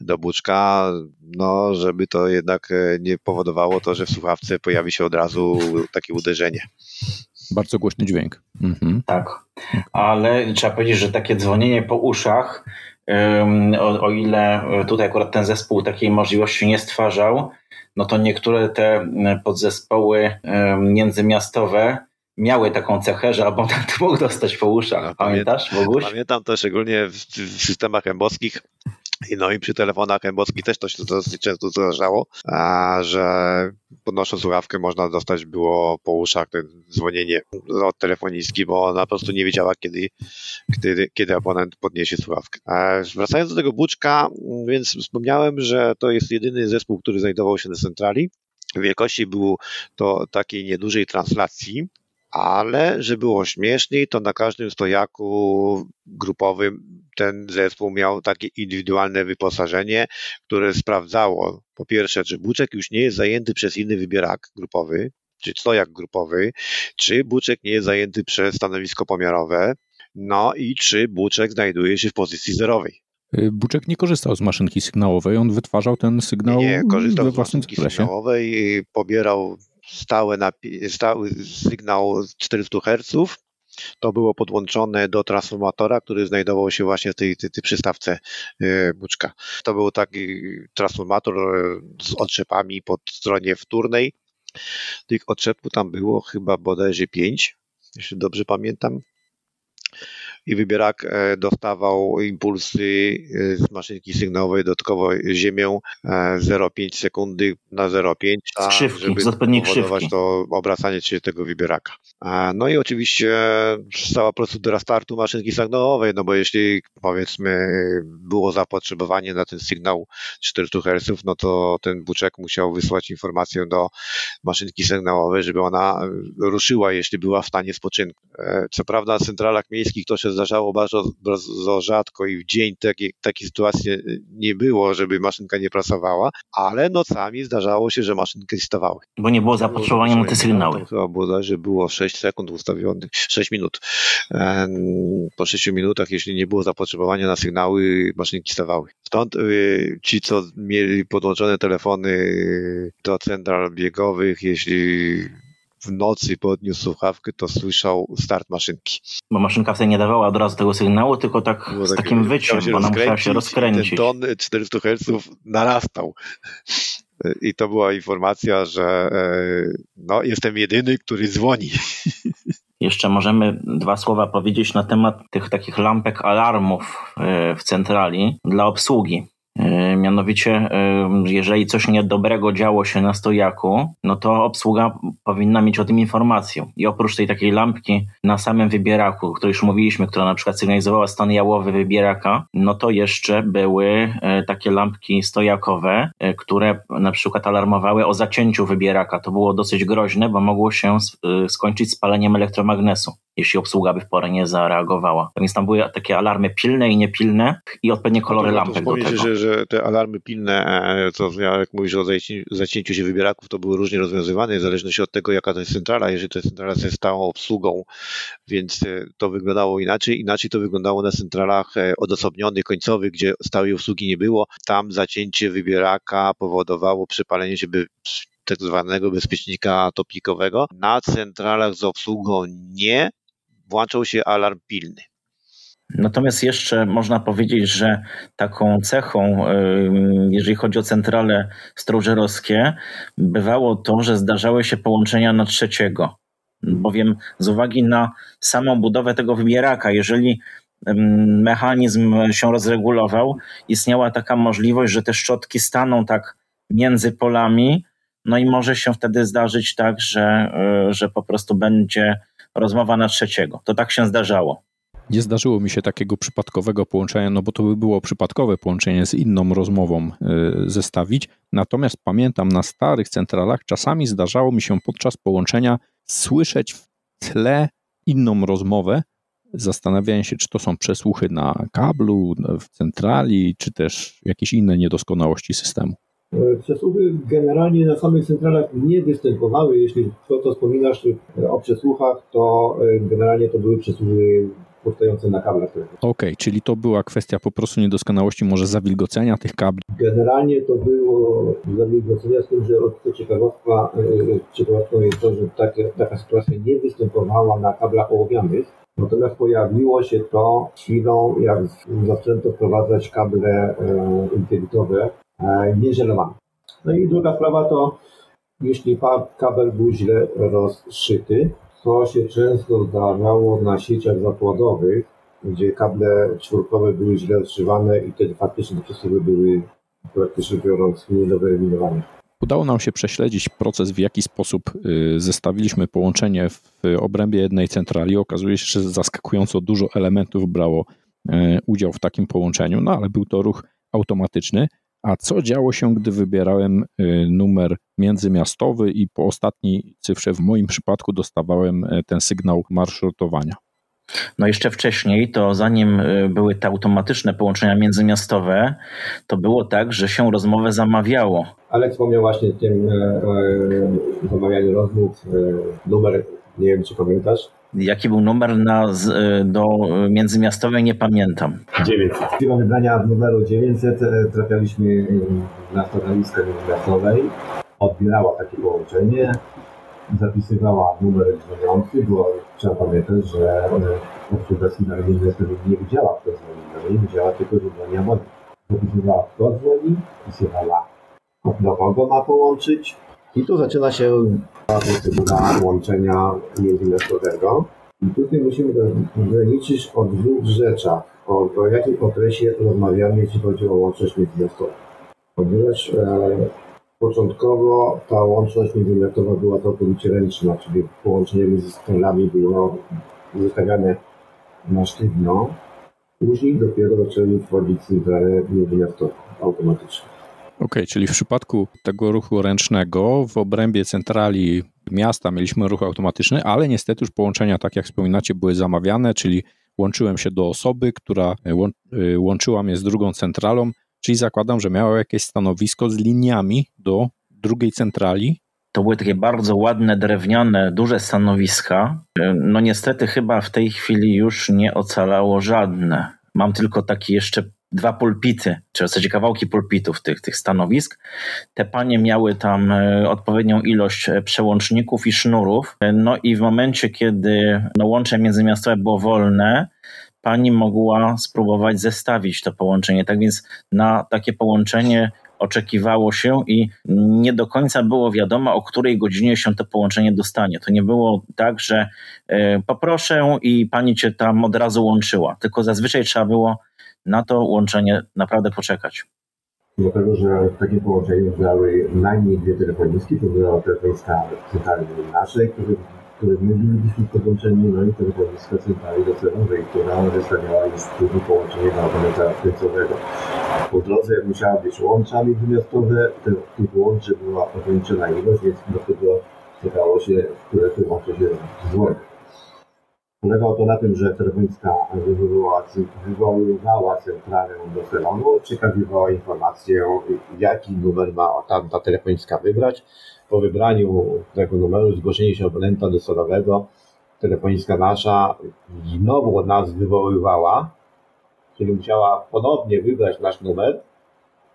do buczka, no żeby to jednak e, nie powodowało to, że w słuchawce pojawi się od razu takie uderzenie. Bardzo głośny dźwięk. Mhm. Tak, ale trzeba powiedzieć, że takie dzwonienie po uszach, o, o ile tutaj akurat ten zespół takiej możliwości nie stwarzał, no to niektóre te podzespoły międzymiastowe miały taką cechę, że abonent mógł dostać po uszach. No, Pamiętasz, Boguś? Pamiętam to szczególnie w, w systemach emboskich, no i przy telefonach embockich też to się dosyć często zdarzało, że podnosząc słuchawkę można dostać było po uszach dzwonienie od telefonistki, bo ona po prostu nie wiedziała, kiedy, kiedy, kiedy abonent podniesie słuchawkę. Wracając do tego buczka, więc wspomniałem, że to jest jedyny zespół, który znajdował się na centrali. W wielkości był to takiej niedużej translacji, ale że było śmieszniej, to na każdym stojaku grupowym ten zespół miał takie indywidualne wyposażenie, które sprawdzało po pierwsze, czy buczek już nie jest zajęty przez inny wybierak grupowy, czy stojak grupowy, czy buczek nie jest zajęty przez stanowisko pomiarowe, no i czy buczek znajduje się w pozycji zerowej. Y, buczek nie korzystał z maszynki sygnałowej, on wytwarzał ten sygnał nie, korzystał we własnym z maszynki sygnałowej, pobierał stały, stały sygnał 400 Hz. To było podłączone do transformatora, który znajdował się właśnie w tej, tej, tej przystawce e, buczka. To był taki transformator e, z otrzepami po stronie wtórnej. Tych otrzepów tam było chyba bodajże 5, jeśli dobrze pamiętam i wybierak e, dostawał impulsy e, z maszynki sygnałowej dodatkowo ziemią 0,5 e, sekundy na 0,5, skrzywki, żeby powodować to obracanie się tego wybieraka. No i oczywiście cała procedura startu maszynki sygnałowej, no bo jeśli powiedzmy było zapotrzebowanie na ten sygnał 400 Hz, no to ten buczek musiał wysłać informację do maszynki sygnałowej, żeby ona ruszyła, jeśli była w stanie spoczynku. Co prawda w centralach miejskich to się zdarzało bardzo, bardzo rzadko i w dzień takiej, takiej sytuacji nie było, żeby maszynka nie pracowała, ale nocami zdarzało się, że maszynki stawały. Bo nie było zapotrzebowania na te sygnały. Chyba bodajże było 6 sekund ustawionych, 6 minut. Po 6 minutach, jeśli nie było zapotrzebowania na sygnały, maszynki stawały. Stąd y, ci, co mieli podłączone telefony do central biegowych, jeśli w nocy podniósł słuchawkę, to słyszał start maszynki. Bo maszynka wtedy nie dawała od razu tego sygnału, tylko tak z tak, takim wyciem, bo ona musiała się rozkręcić. Ten ton 400 Hz narastał. I to była informacja, że e, no, jestem jedyny, który dzwoni. Jeszcze możemy dwa słowa powiedzieć na temat tych takich lampek alarmów e, w centrali dla obsługi. E, mianowicie, e, jeżeli coś niedobrego działo się na stojaku, no to obsługa powinna mieć o tym informację. I oprócz tej takiej lampki na samym wybieraku, o której już mówiliśmy, która na przykład sygnalizowała stan jałowy wybieraka, no to jeszcze były e, takie lampki stojakowe, które na przykład alarmowały o zacięciu wybieraka. To było dosyć groźne, bo mogło się skończyć spaleniem elektromagnesu jeśli obsługa by w porę nie zareagowała. Więc tam były takie alarmy pilne i niepilne i odpowiednie kolory lampek do tego. Że, że te alarmy pilne, e, co jak mówisz o zacięciu się wybieraków, to były różnie rozwiązywane w zależności od tego, jaka to jest centrala. Jeżeli to jest centrala ze stałą obsługą, więc e, to wyglądało inaczej. Inaczej to wyglądało na centralach e, odosobnionych, końcowych, gdzie stałej obsługi nie było. Tam zacięcie wybieraka powodowało przypalenie się by tak zwanego bezpiecznika topikowego. Na centralach z obsługą nie, włączał się alarm pilny. Natomiast jeszcze można powiedzieć, że taką cechą, jeżeli chodzi o centrale stróżerowskie, bywało to, że zdarzały się połączenia na trzeciego. Bowiem z uwagi na samą budowę tego wybieraka, jeżeli mechanizm się rozregulował, istniała taka możliwość, że te szczotki staną tak między polami, no i może się wtedy zdarzyć tak, że, e, że po prostu będzie rozmowa na trzeciego. To tak się zdarzało. Nie zdarzyło mi się takiego przypadkowego połączenia, no bo to by było przypadkowe połączenie z inną rozmową y, zestawić. Natomiast pamiętam, na starych centralach czasami zdarzało mi się podczas połączenia słyszeć w tle inną rozmowę, zastanawiając się, czy to są przesłuchy na kablu, w centrali, czy też jakieś inne niedoskonałości systemu. E, przesłuchy generalnie na samych centralach nie występowały. Jeśli to, co wspominasz e, o przesłuchach, to e, generalnie to były przesłuchy powstające na kablach. Okej, okay, czyli to była kwestia po prostu niedoskonałości, może zawilgocenia tych kabli? Generalnie to było zawilgocenia z tym, że od ciekawostka, ciekawostką jest to, że takie, taka sytuacja nie występowała na kablach ołowianych, Natomiast pojawiło się to chwilą, jak zaczęto wprowadzać kable e, inteligitowe E, nieżelowane. No i druga sprawa to, jeśli kabel był źle rozszyty, to się często zdarzało na sieciach zakładowych, gdzie kable czwórkowe były źle rozszywane i wtedy faktycznie te przesuwy były praktycznie biorąc nie do wyeliminowania. Udało nam się prześledzić proces, w jaki sposób y, zestawiliśmy połączenie w obrębie jednej centrali. Okazuje się, że zaskakująco dużo elementów brało y, udział w takim połączeniu, no ale był to ruch automatyczny. A co działo się, gdy wybierałem y, numer międzymiastowy i po ostatniej cyfrze w moim przypadku dostawałem y, ten sygnał marszrutowania? No jeszcze wcześniej, to zanim y, były te automatyczne połączenia międzymiastowe, to było tak, że się rozmowę zamawiało. Ale wspomniał właśnie o tym e, e, zamawianiu rozmów, e, numer, nie wiem czy pamiętasz, Jaki był numer na, e, do międzymiastowej, nie pamiętam. 900. Chwilą wybrania numeru 900 e, trafialiśmy e, na stanowisko międzymiastowej. Odbierała takie połączenie, zapisywała numer dzwoniący, bo trzeba pamiętać, że obsługa sygnału międzymiastowej nie widziała, kto dzwoni, nie widziała tylko, że dzwoni abonent. Zapisywała, kto dzwoni, wpisywała, do kogo ma połączyć, i tu zaczyna się procedura łączenia międzymiastowego. I tutaj musimy rozliczyć o dwóch rzeczach. O, o jakim okresie rozmawiamy, jeśli chodzi o łączność międzymiastową. Ponieważ e, początkowo ta łączność międzymiastowa była całkowicie ręczna, czyli połączenie między stronami było zostawiane na sztywno. Później dopiero zaczęły wchodzić centrale międzymiastowe automatycznie. Okay, czyli w przypadku tego ruchu ręcznego w obrębie centrali miasta mieliśmy ruch automatyczny, ale niestety już połączenia, tak jak wspominacie, były zamawiane, czyli łączyłem się do osoby, która łączyła mnie z drugą centralą, czyli zakładam, że miała jakieś stanowisko z liniami do drugiej centrali. To były takie bardzo ładne, drewniane, duże stanowiska. No niestety chyba w tej chwili już nie ocalało żadne. Mam tylko taki jeszcze dwa pulpity, czy w zasadzie kawałki pulpitów tych, tych stanowisk. Te panie miały tam e, odpowiednią ilość e, przełączników i sznurów. E, no i w momencie, kiedy no, łącze międzymiastowe było wolne, pani mogła spróbować zestawić to połączenie. Tak więc na takie połączenie oczekiwało się i nie do końca było wiadomo, o której godzinie się to połączenie dostanie. To nie było tak, że poproszę i pani cię tam od razu łączyła, tylko zazwyczaj trzeba było na to łączenie naprawdę poczekać. Dlatego, że w takim połączeniu brały najmniej dwie telefonistki, to była telefonistka centralnej naszej, który, której my byliśmy podłączeni, no i telefonistka centralnej docelowej, która wystawiała już później połączenie na abonenta końcowego. Po drodze musiała być łącza międzymiastowe, tych łączy była ograniczona ilość, więc do tego czekało się, które te łącze się dzwoni. Polegało to na tym, że telefonistka wywoływała centralę do salonu, przekazywała informację, jaki numer ma tam ta telefonistka wybrać. Po wybraniu tego numeru, zgłoszenie się abonenta docelowego, telefonistka nasza znowu nas wywoływała, czyli musiała ponownie wybrać nasz numer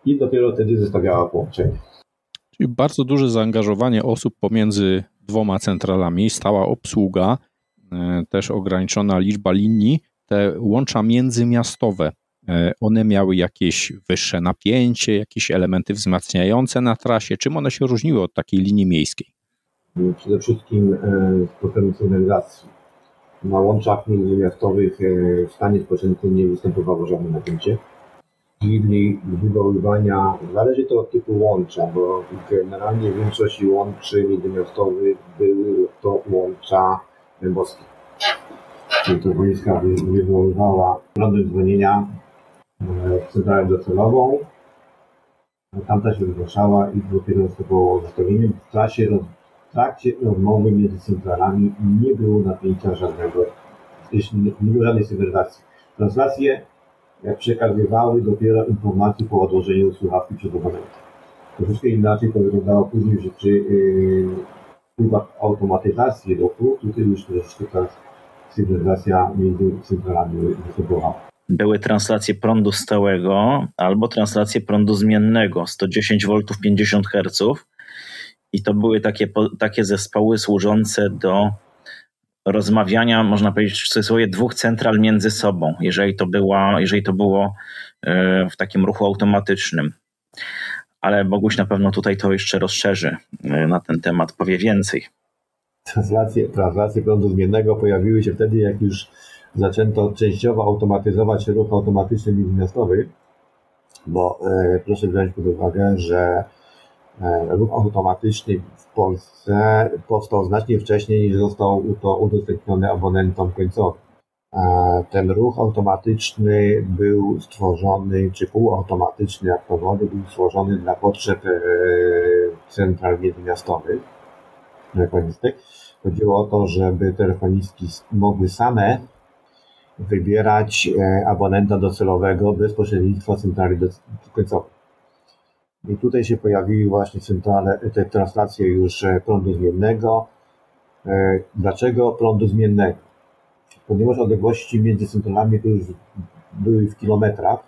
i dopiero wtedy zostawiała połączenie. Czyli bardzo duże zaangażowanie osób pomiędzy dwoma centralami, stała obsługa, też ograniczona liczba linii, te łącza międzymiastowe, e, one miały jakieś wyższe napięcie, jakieś elementy wzmacniające na trasie. Czym one się różniły od takiej linii miejskiej? Przede wszystkim sposobem sygnalizacji. Na łączach międzymiastowych w stanie spoczynku nie występowało żadne napięcie. Chwili wywoływania, zależy to od typu łącza, bo generalnie większość łączy międzymiastowych były to łącza Czyli to wojska wywoływała prądem dzwonienia e, w centralę docelową. Tamta się zgłaszała i dopiero następowało ustawienie. W trakcie, w trakcie rozmowy między centralami nie było napięcia żadnego, nie było żadnej segregacji. Translacje jak przekazywały dopiero informacje po odłożeniu słuchawki przed abonentem. Troszeczkę inaczej to wyglądało później, że czy yy, wpływach automatyzacji ruchu, tutaj już troszeczkę ta sygnalizacja między centralami występowała. Były translacje prądu stałego albo translacje prądu zmiennego 110 V 50 Hz i to były takie, takie zespoły służące do rozmawiania, można powiedzieć w cudzysłowie, dwóch central między sobą, jeżeli to, była, jeżeli to było e, w takim ruchu automatycznym ale Boguś na pewno tutaj to jeszcze rozszerzy e, na ten temat, powie więcej. Translacje, translacje prądu zmiennego pojawiły się wtedy, jak już zaczęto częściowo automatyzować ruch automatyczny międzymiastowy, bo e, proszę wziąć pod uwagę, że e, ruch automatyczny w Polsce powstał znacznie wcześniej niż został to udostępniony abonentom końcowym. Ten ruch automatyczny był stworzony, czy półautomatyczny, jak to był stworzony dla potrzeb e, central międzymiastowych, telefonistek. Chodziło o to, żeby telefonistki mogły same wybierać e, abonenta docelowego bez pośrednictwa centrali końcowej. I tutaj się pojawiły właśnie centrale, te translacje już e, prądu zmiennego. Dlaczego prądu zmiennego? Ponieważ odległości między to już były w kilometrach.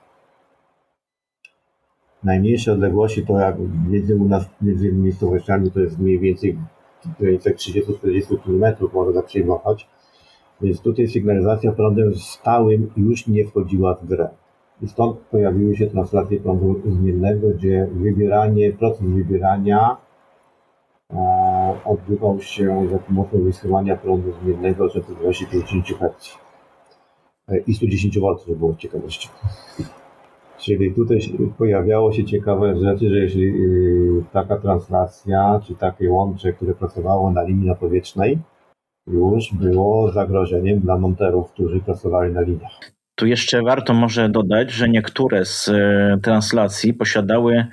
Najmniejsze odległości to jak między u nas, między miejscowościami to jest mniej więcej w granicach 30-40 km można przyjmować. Więc tutaj sygnalizacja prądem stałym już nie wchodziła w grę. I stąd pojawiły się translacje prądu zmiennego, gdzie wybieranie, proces wybierania odbywał się za pomocą wysyłania prądu zmiennego o częstotliwości 50 Hz i 110 V, żeby było ciekawości. Czyli tutaj pojawiało się ciekawe rzeczy, że jeśli y, taka translacja, czy takie łącze, które pracowało na linii napowietrznej, już było zagrożeniem dla monterów, którzy pracowali na liniach. Tu jeszcze warto może dodać, że niektóre z y, translacji posiadały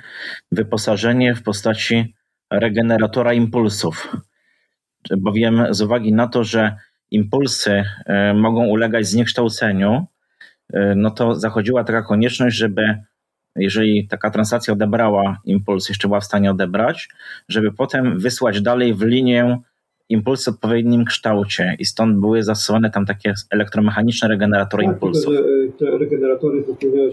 wyposażenie w postaci regeneratora impulsów. Bowiem z uwagi na to, że impulsy e, mogą ulegać zniekształceniu, e, no to zachodziła taka konieczność, żeby jeżeli taka translacja odebrała impuls, jeszcze była w stanie odebrać, żeby potem wysłać dalej w linię impuls w odpowiednim kształcie i stąd były zastosowane tam takie elektromechaniczne regeneratory tak, impulsów. Tylko, te regeneratory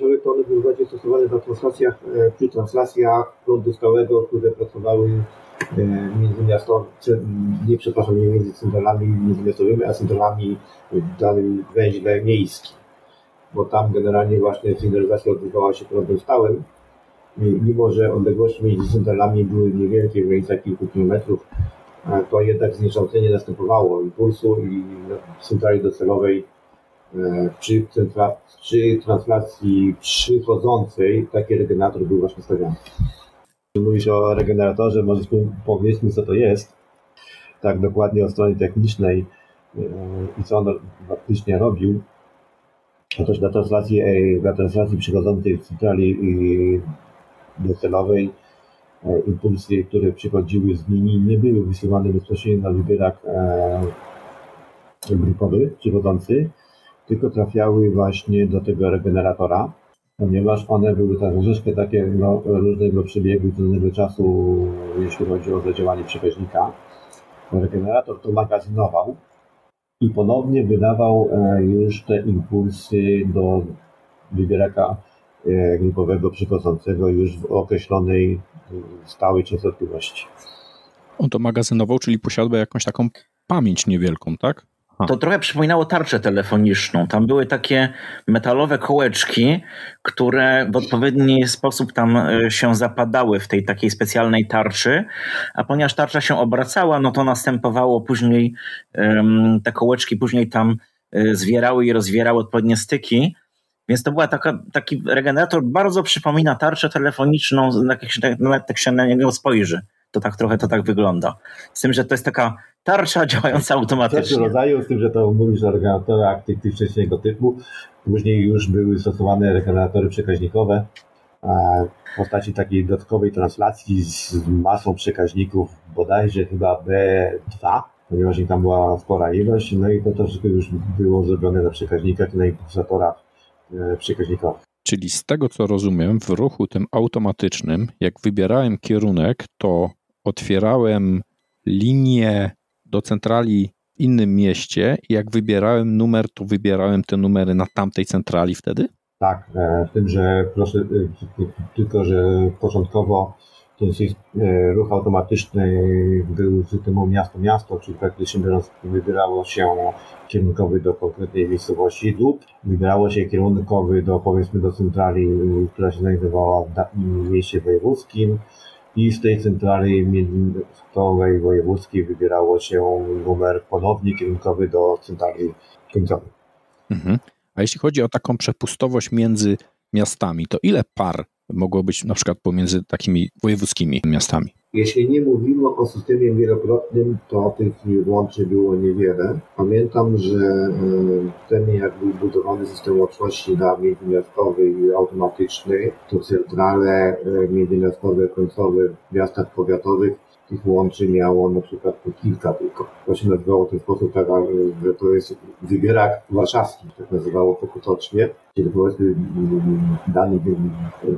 ale to one były bardziej stosowane na translacjach, e, przy translacjach prądu stałego, które pracowały e, między miasto, nie przepraszam, nie między centralami międzymiastowymi, a centralami w danym węźle miejskim. Bo tam generalnie właśnie sygnalizacja odbywała się prądem stałym, mimo że odległości między centralami były niewielkie, w granicach kilku kilometrów, to jednak zniekształcenie następowało impulsu i w centrali docelowej e, przy, przy translacji przychodzącej taki regenerator był właśnie stawiany. Mówisz o regeneratorze, może powiedzmy co to jest, tak dokładnie o stronie technicznej e, i co on faktycznie robił. Otóż dla translacji, e, dla translacji przychodzącej z centrali docelowej E, impulsy, które przychodziły z linii, nie były wysyłane bezpośrednio na wybierak e, grupowy przychodzący, tylko trafiały właśnie do tego regeneratora, ponieważ one były tak troszeczkę takie no, różnego przebiegu różnego czasu, jeśli chodzi o zadziałanie przekaźnika. Regenerator to magazynował i ponownie wydawał e, już te impulsy do wybieraka grupowego przychodzącego już w określonej stałej częstotliwości. On to magazynował, czyli posiadał jakąś taką pamięć niewielką, tak? To trochę przypominało tarczę telefoniczną. Tam były takie metalowe kołeczki, które w odpowiedni sposób tam e, się zapadały w tej takiej specjalnej tarczy, a ponieważ tarcza się obracała, no to następowało później, te kołeczki później tam e, zwierały i rozwierały odpowiednie styki więc to była taka, taki regenerator, bardzo przypomina tarczę telefoniczną, nawet jak się na niego spojrzy. To tak trochę to tak wygląda. Z tym, że to jest taka tarcza działająca automatycznie. rodzaju, z tym, że to mówisz o regeneratorach tych, tych wcześniejszego typu. Później już były stosowane regeneratory przekaźnikowe w postaci takiej dodatkowej translacji z masą przekaźników, bodajże chyba B2, ponieważ tam była spora ilość, no i to troszeczkę już było zrobione na przekaźnikach na impulsatorach przekaźnikowych. Czyli z tego co rozumiem, w ruchu tym automatycznym, jak wybierałem kierunek, to otwierałem linię do centrali w innym mieście i jak wybierałem numer, to wybierałem te numery na tamtej centrali wtedy? Tak, w tym, że proszę, e, tylko że początkowo ten e, ruch automatyczny był systemem miasto-miasto, czyli praktycznie biorąc wybierało się kierunkowy do konkretnej miejscowości lub wybierało się kierunkowy do powiedzmy do centrali, która się znajdowała w mieście wojewódzkim i z tej centrali międzymiastowej wojewódzkiej wybierało się numer ponownie kierunkowy do centrali końcowej. Mhm. A jeśli chodzi o taką przepustowość między miastami, to ile par mogło być na przykład pomiędzy takimi wojewódzkimi miastami? Jeśli nie mówimy o systemie wielokrotnym, to tych łączy było niewiele. Pamiętam, że e, wtedy jak był budowany system łączności dla międzymiastowy i automatyczny, to centrale e, międzymiastowe, końcowe w miastach powiatowych tych łączy miało na przykład kilka tylko. To się nazywało w ten sposób, tak, to jest wybierak warszawski, tak nazywało pokutocznie, kiedy powiedzmy dany,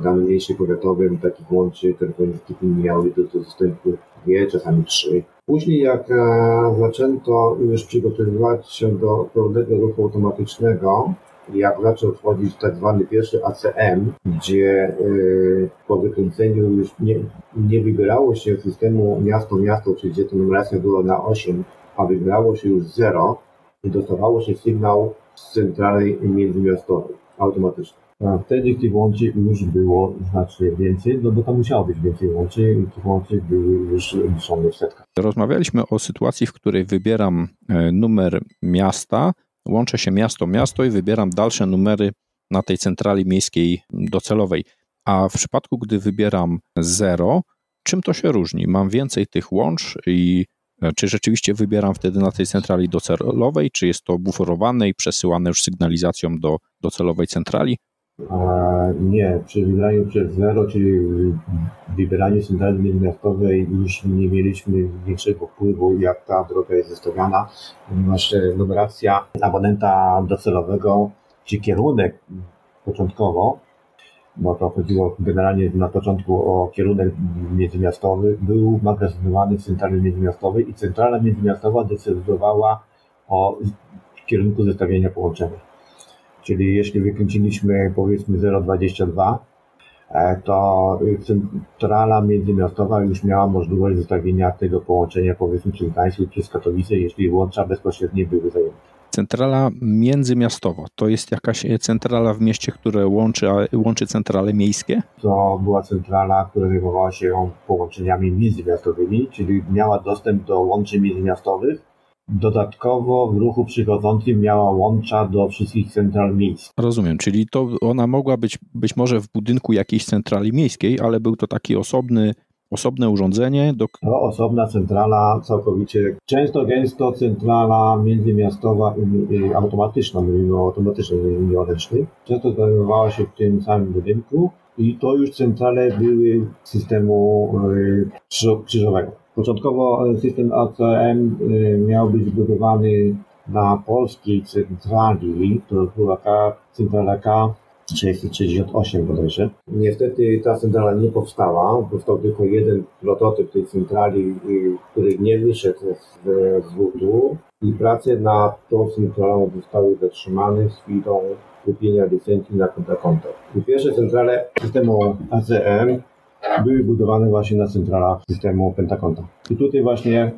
dany mniejszy powiatowy takich łączy telefonicznych miały do, do dostępu dwie, czasami trzy. Później jak e, zaczęto już przygotowywać się do pełnego ruchu automatycznego, jak zaczął wchodzić tak zwany pierwszy ACM, gdzie y, po wykręceniu już nie, nie wybierało się systemu miasto-miasto, czyli gdzie ta numeracja była na 8, a wybierało się już 0 i dostawało się sygnał z centrali międzymiastowej automatycznie. A wtedy tych łączy już było znacznie więcej, no bo tam musiało być więcej łączy i tych łączy były już liczone w setkach. Rozmawialiśmy o sytuacji, w której wybieram e, numer miasta, łączę się miasto-miasto i wybieram dalsze numery na tej centrali miejskiej docelowej. A w przypadku, gdy wybieram 0, czym to się różni? Mam więcej tych łącz i e, czy rzeczywiście wybieram wtedy na tej centrali docelowej, czy jest to buforowane i przesyłane już sygnalizacją do docelowej centrali? Nie, przy wybraniu przez zero, czyli wybieraniu centrali międzymiastowej już nie mieliśmy większego wpływu, jak ta droga jest zestawiana, ponieważ e, numeracja abonenta docelowego, czy kierunek początkowo, bo to chodziło generalnie na początku o kierunek międzymiastowy, był magazynowany w centrali międzymiastowej i centrala międzymiastowa decydowała o kierunku zestawienia połączenia. Czyli jeśli wykręciliśmy powiedzmy 0,22, e, to centrala międzymiastowa już miała możliwość zostawienia tego połączenia powiedzmy przez Gdańsk lub przez Katowice, jeśli łącza bezpośrednie były zajęte. Centrala międzymiastowa to jest jakaś centrala w mieście, które łączy, łączy centrale miejskie? To była centrala, która zajmowała się połączeniami międzymiastowymi, czyli miała dostęp do łączy międzymiastowych Dodatkowo w ruchu przychodzącym miała łącza do wszystkich central miejskich. Rozumiem, czyli to ona mogła być być może w budynku jakiejś centrali miejskiej, ale był to taki osobny, osobne urządzenie. Do... To osobna centrala całkowicie, często gęsto centrala międzymiastowa i, i automatyczna, mówimy o automatycznej, ręcznej. Często znajdowała się w tym samym budynku i to już centrale były systemu y, krzyżowego. Początkowo system ACM y, miał być zbudowany na polskiej centrali, to była ta centrala K668 bodajże. Niestety ta centrala nie powstała, powstał tylko jeden prototyp tej centrali, który nie wyszedł z zwodu i prace nad tą centralą zostały zatrzymane z chwilą kupienia licencji na konta konto. I pierwsze centrale systemu ACM były budowane właśnie na centralach systemu Pentakonta. I tutaj właśnie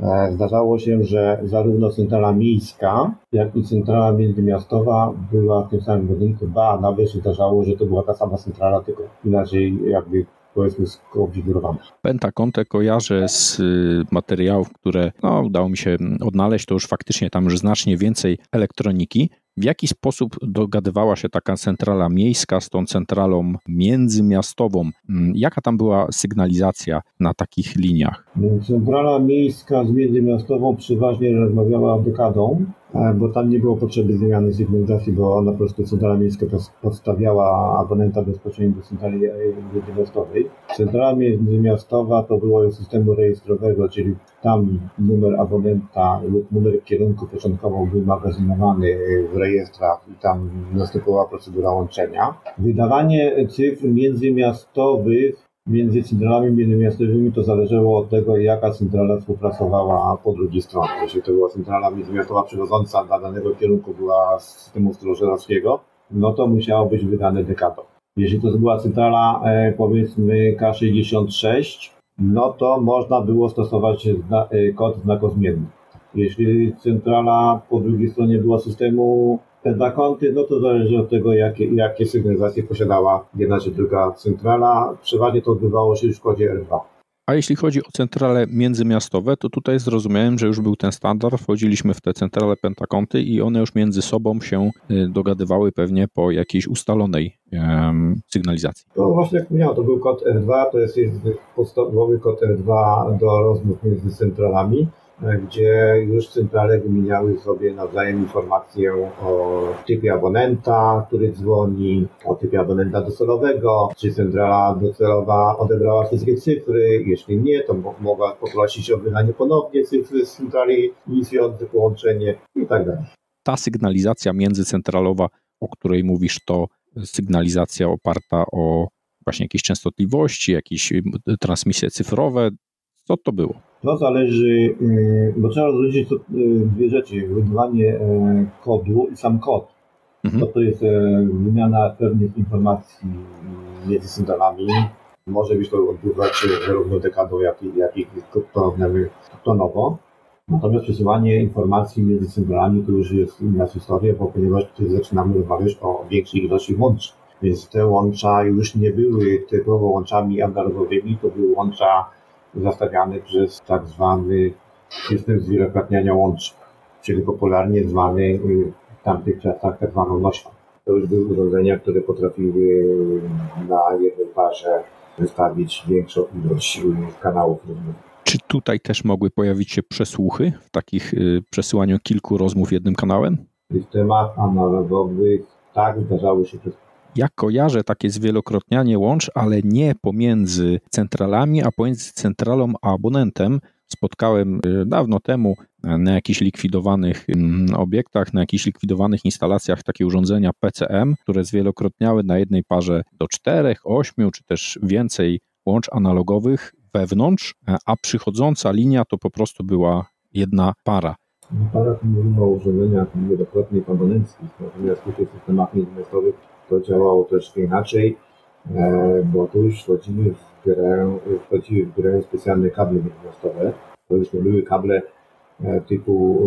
e, zdarzało się, że zarówno centrala miejska, jak i centrala międzymiastowa była w tym samym budynku, ba, nawet się zdarzało, że to była ta sama centrala, tylko inaczej jakby powiedzmy skonfigurowana. Pentakontę kojarzę z y, materiałów, które no, udało mi się odnaleźć, to już faktycznie tam już znacznie więcej elektroniki. W jaki sposób dogadywała się taka centrala miejska z tą centralą międzymiastową? Mm, jaka tam była sygnalizacja na takich liniach? Centrala miejska z międzymiastową przeważnie rozmawiała dekadą, e, bo tam nie było potrzeby zmiany sygnalizacji, bo ona po prostu centrala miejska podstawiała abonenta bezpośrednio do centrali międzymiastowej. Centrala międzymiastowa to było systemu rejestrowego, czyli tam numer abonenta lub numer kierunku początkowo był magazynowany w rejestrach i tam następowała procedura łączenia. Wydawanie cyfr międzymiastowych między centralami międzymiastowymi to zależało od tego, jaka centrala współpracowała po drugiej stronie. Jeśli to była centrala międzymiastowa przywodząca dla danego kierunku była z systemu strożerowskiego, no to musiało być wydane dekadą. Jeśli to była centrala e, powiedzmy K66, no to można było stosować zna, e, kod znakozmienny. Jeśli centrala po drugiej stronie była systemu pentakąty, no to zależy od tego, jakie, jakie sygnalizacje posiadała jedna czy druga centrala. Przeważnie to odbywało się już w kodzie R2. A jeśli chodzi o centrale międzymiastowe, to tutaj zrozumiałem, że już był ten standard, wchodziliśmy w te centrale pentakąty i one już między sobą się y, dogadywały pewnie po jakiejś ustalonej um, sygnalizacji. No właśnie jak mówiłem, to był kod R2, to jest, jest podstawowy kod R2 do rozmów między centralami gdzie już centrale wymieniały sobie nawzajem informacje o typie abonenta, który dzwoni, o typie abonenta docelowego, czy centrala docelowa odebrała wszystkie cyfry, jeśli nie, to mogła poprosić o wydanie ponownie cyfry z centrali inicjującej połączenie i tak dalej. Ta sygnalizacja międzycentralowa, o której mówisz, to sygnalizacja oparta o właśnie jakieś częstotliwości, jakieś transmisje cyfrowe. Co to było? To zależy, y, bo trzeba rozróżnić y, dwie rzeczy. Wydawanie e, kodu i sam kod. Mhm. To, to jest e, wymiana pewnych informacji między centralami. Może być to odbywać się zarówno dekadą, jak i, jak i tonowo. Natomiast przesyłanie informacji między centralami to już jest inna historia, bo ponieważ tutaj zaczynamy rozmawiać o większej ilości łączy. Więc te łącza już nie były typowo łączami analogowymi, to były łącza zastawiany przez tak zwany system zwielokrotniania łączy, czyli popularnie zwany w tamtych czasach tak zwaną nośną. To już były urządzenia, które potrafiły na jednej parze wystawić większą ilość kanałów Czy tutaj też mogły pojawić się przesłuchy w takich y, przesyłaniu kilku rozmów jednym kanałem? W systemach analogowych tak zdarzały się Ja kojarzę takie zwielokrotnianie łącz, ale nie pomiędzy centralami, a pomiędzy centralą a abonentem. Spotkałem y, dawno temu na jakichś likwidowanych mm, obiektach, na jakichś likwidowanych instalacjach takie urządzenia PCM, które zwielokrotniały na jednej parze do czterech, ośmiu czy też więcej łącz analogowych wewnątrz, a przychodząca linia to po prostu była jedna para. Para tu mówimy o urządzeniach wielokrotnie abonenckich, natomiast w systemach międzymiastowych to działało troszkę inaczej, e, bo tu już wchodzimy w grę, wchodziły w grę specjalne kable międzymiastowe. To już nie były kable e, typu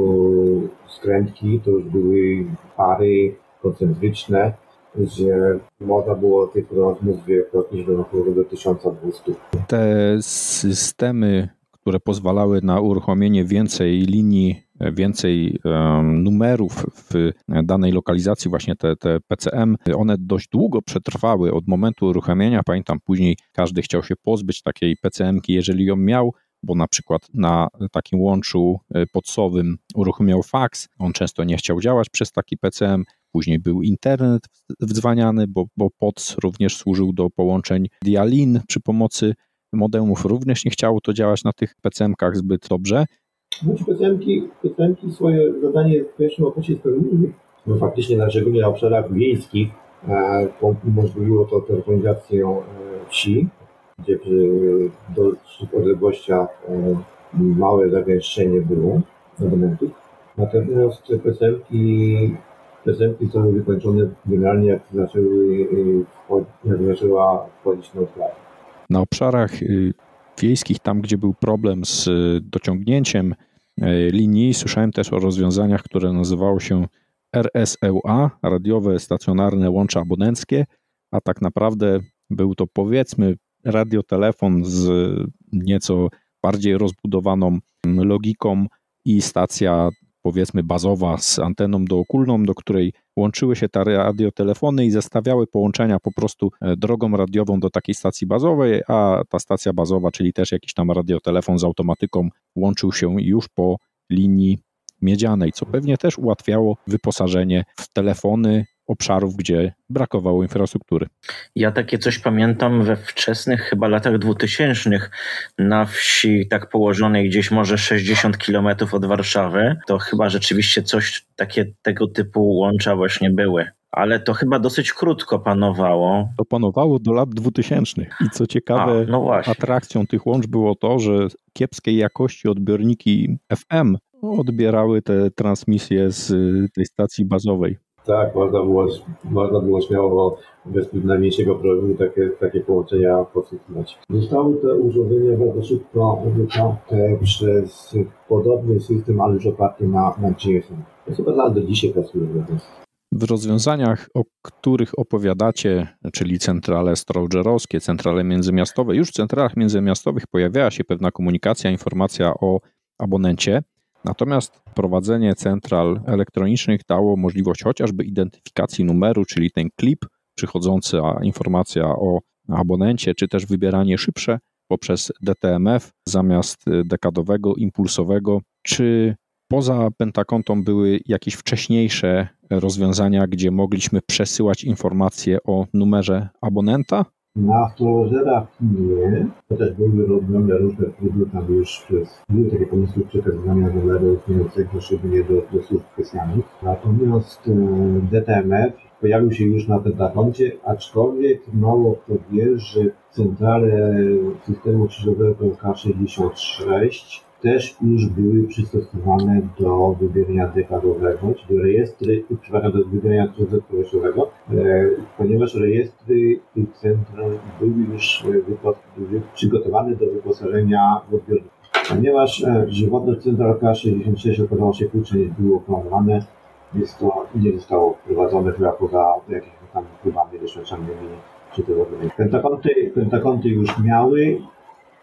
skrętki, to już były pary koncentryczne, gdzie można było tych rozmów wielokrotnie do około do 1200. Te systemy, które pozwalały na uruchomienie więcej linii więcej numerów w danej lokalizacji, właśnie te, te PCM, one dość długo przetrwały od momentu uruchomienia. Pamiętam, później każdy chciał się pozbyć takiej PCM-ki, jeżeli ją miał, bo na przykład na takim łączu e, podsowym uruchomiał fax, on często nie chciał działać przez taki PCM. Później był internet wdzwaniany, bo, bo POTS również służył do połączeń Dialin przy pomocy modemów. Również nie chciało to działać na tych PCM-kach zbyt dobrze. No PCM-ki, PCM-ki swoje zadanie w pierwszym okresie spełniły. No faktycznie, na, szczególnie na obszarach wiejskich, e, umożliwiło to telefonizację e, wsi, gdzie przy dalszych odległościach e, małe zagęszczenie było abonentów. Natomiast PCM-ki, PCM-ki zostały wykończone generalnie jak zaczęły jak zaczęła wchodzić na obszary. Na obszarach y, wiejskich, tam gdzie był problem z y, dociągnięciem linii, słyszałem też o rozwiązaniach, które nazywało się RSLA, radiowe stacjonarne łącze abonenckie, a tak naprawdę był to powiedzmy radiotelefon z nieco bardziej rozbudowaną logiką i stacja powiedzmy bazowa z anteną dookulną, do której łączyły się te radiotelefony i zestawiały połączenia po prostu e, drogą radiową do takiej stacji bazowej, a ta stacja bazowa, czyli też jakiś tam radiotelefon z automatyką łączył się już po linii miedzianej, co pewnie też ułatwiało wyposażenie w telefony obszarów, gdzie brakowało infrastruktury. Ja takie coś pamiętam we wczesnych chyba latach 2000 na wsi tak położonej gdzieś może 60 kilometrów od Warszawy, to chyba rzeczywiście coś takie tego typu łącza właśnie były. Ale to chyba dosyć krótko panowało. To panowało do lat 2000. I co ciekawe, A, no atrakcją tych łącz było to, że kiepskiej jakości odbiorniki FM odbierały te transmisje z tej stacji bazowej. Tak, można było, można było śmiało bez najmniejszego problemu takie, takie połączenia podsłuchiwać. Zostały te urządzenia bardzo szybko wyparte przez podobny system, ale już oparty na, na GSM. To chyba do dzisiaj pracuje w rozwiązaniach, o których opowiadacie, czyli centrale strogerowskie, centrale międzymiastowe, już w centralach międzymiastowych pojawiała się pewna komunikacja, informacja o abonencie. Natomiast prowadzenie central elektronicznych dało możliwość chociażby identyfikacji numeru, czyli ten klip, przychodząca informacja o abonencie, czy też wybieranie szybsze poprzez DTMF zamiast dekadowego, impulsowego, czy poza pentakontą były jakieś wcześniejsze rozwiązania, gdzie mogliśmy przesyłać informacje o numerze abonenta? Na astrologierach nie, chociaż były robione różne próby tam już przez, były takie pomysły przekazywania numerów mającego szczególnie do, do służb specjalnych. Natomiast e, DTMF pojawił się już na pentakoncie, aczkolwiek mało kto wie, że centrale systemu krzyżowego K66 też już były przystosowane do wybierania dekadowego, czyli rejestry, przepraszam, do wybierania krzyżowego, e, ponieważ rejestry tych centrum były już e, przygotowane do wyposażenia w odbiorników. Ponieważ e, żywotność central K66 okazało się krótsze niż było planowane, więc to nie zostało wprowadzone chyba poza jakimiś tam próbami doświadczalnymi czy to Pentakonty, pentakonty już miały,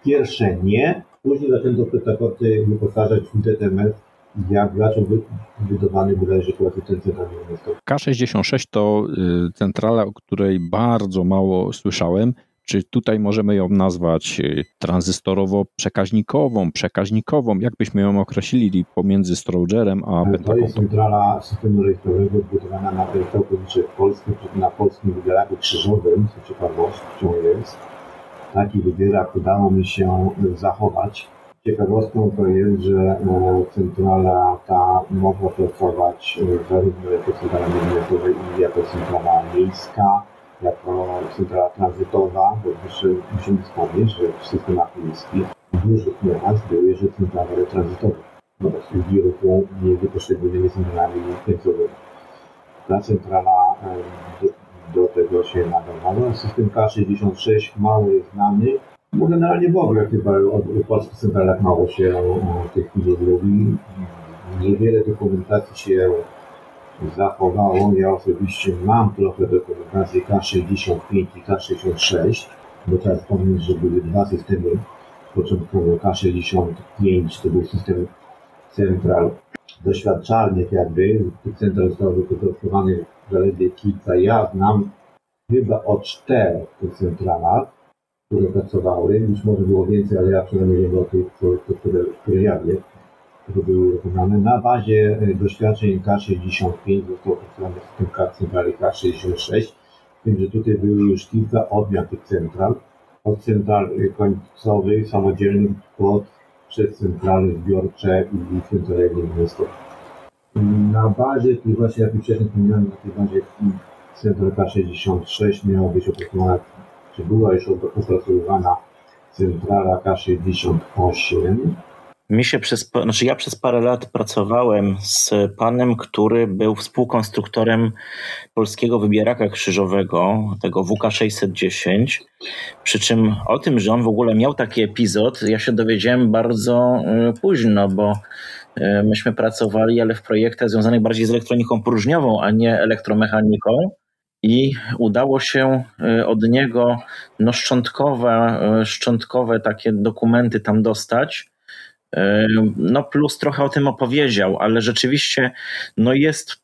pierwsze nie, Później zaczęto pentakoty wyposażać w DTMF, jak być wydawany bodajże koeficjent K66 to y, centrala, o której bardzo mało słyszałem. Czy tutaj możemy ją nazwać y, tranzystorowo-przekaźnikową, przekaźnikową? Jak byśmy ją określili pomiędzy Strogerem a To jest centrala systemu rejestrowego zbudowana na w Polsce, na polskim wybieraku krzyżowym, co ciekawością jest. Taki wybierak udało mi się zachować. Ciekawostką to jest, że e, centrala ta mogła pracować e, zarówno jako centrala międzynarodowa i jako centrala miejska, jako centrala tranzytowa, bo musimy wspomnieć, że w systemach miejskich dużych miast były jeszcze centrale tranzytowe wobec wiruchu między poszczególnymi centralami końcowymi. Ta centrala e, tego się nadawała. System K66 mało jest znany, bo generalnie w ogóle chyba o polskich centralach mało się w tej chwili mówi. Niewiele dokumentacji się zachowało. Ja osobiście mam trochę dokumentacji K65 i K66, bo trzeba wspomnieć, że były dwa systemy. Początkowo K65 to był system central doświadczalnych jakby. Tych central zostało wyprodukowanych zaledwie kilka. Ja znam chyba o czterech tych centralach, które pracowały. Już może było więcej, ale ja przynajmniej wiem o tych, które, które, ja wiem, które były wykonane. Na bazie e, doświadczeń K65 został opracowany system K centrali K66. Z tym, że tutaj były już kilka odmian tych central. Od central e, końcowych, samodzielnych, pod przez centrale zbiorcze i centrale inwestorów. Na bazie tych właśnie, jak wcześniej wspomniałem, na tej bazie Central K66 miała być opracowana, czy była już opracowywana centrala K68. Mi się przez, znaczy ja przez parę lat pracowałem z panem, który był współkonstruktorem polskiego wybieraka krzyżowego, tego WK610. Przy czym o tym, że on w ogóle miał taki epizod, ja się dowiedziałem bardzo y, późno, bo y, myśmy pracowali, ale w projektach związanych bardziej z elektroniką próżniową, a nie elektromechaniką. I udało się y, od niego no, szczątkowe, szczątkowe takie dokumenty tam dostać no plus trochę o tym opowiedział, ale rzeczywiście no jest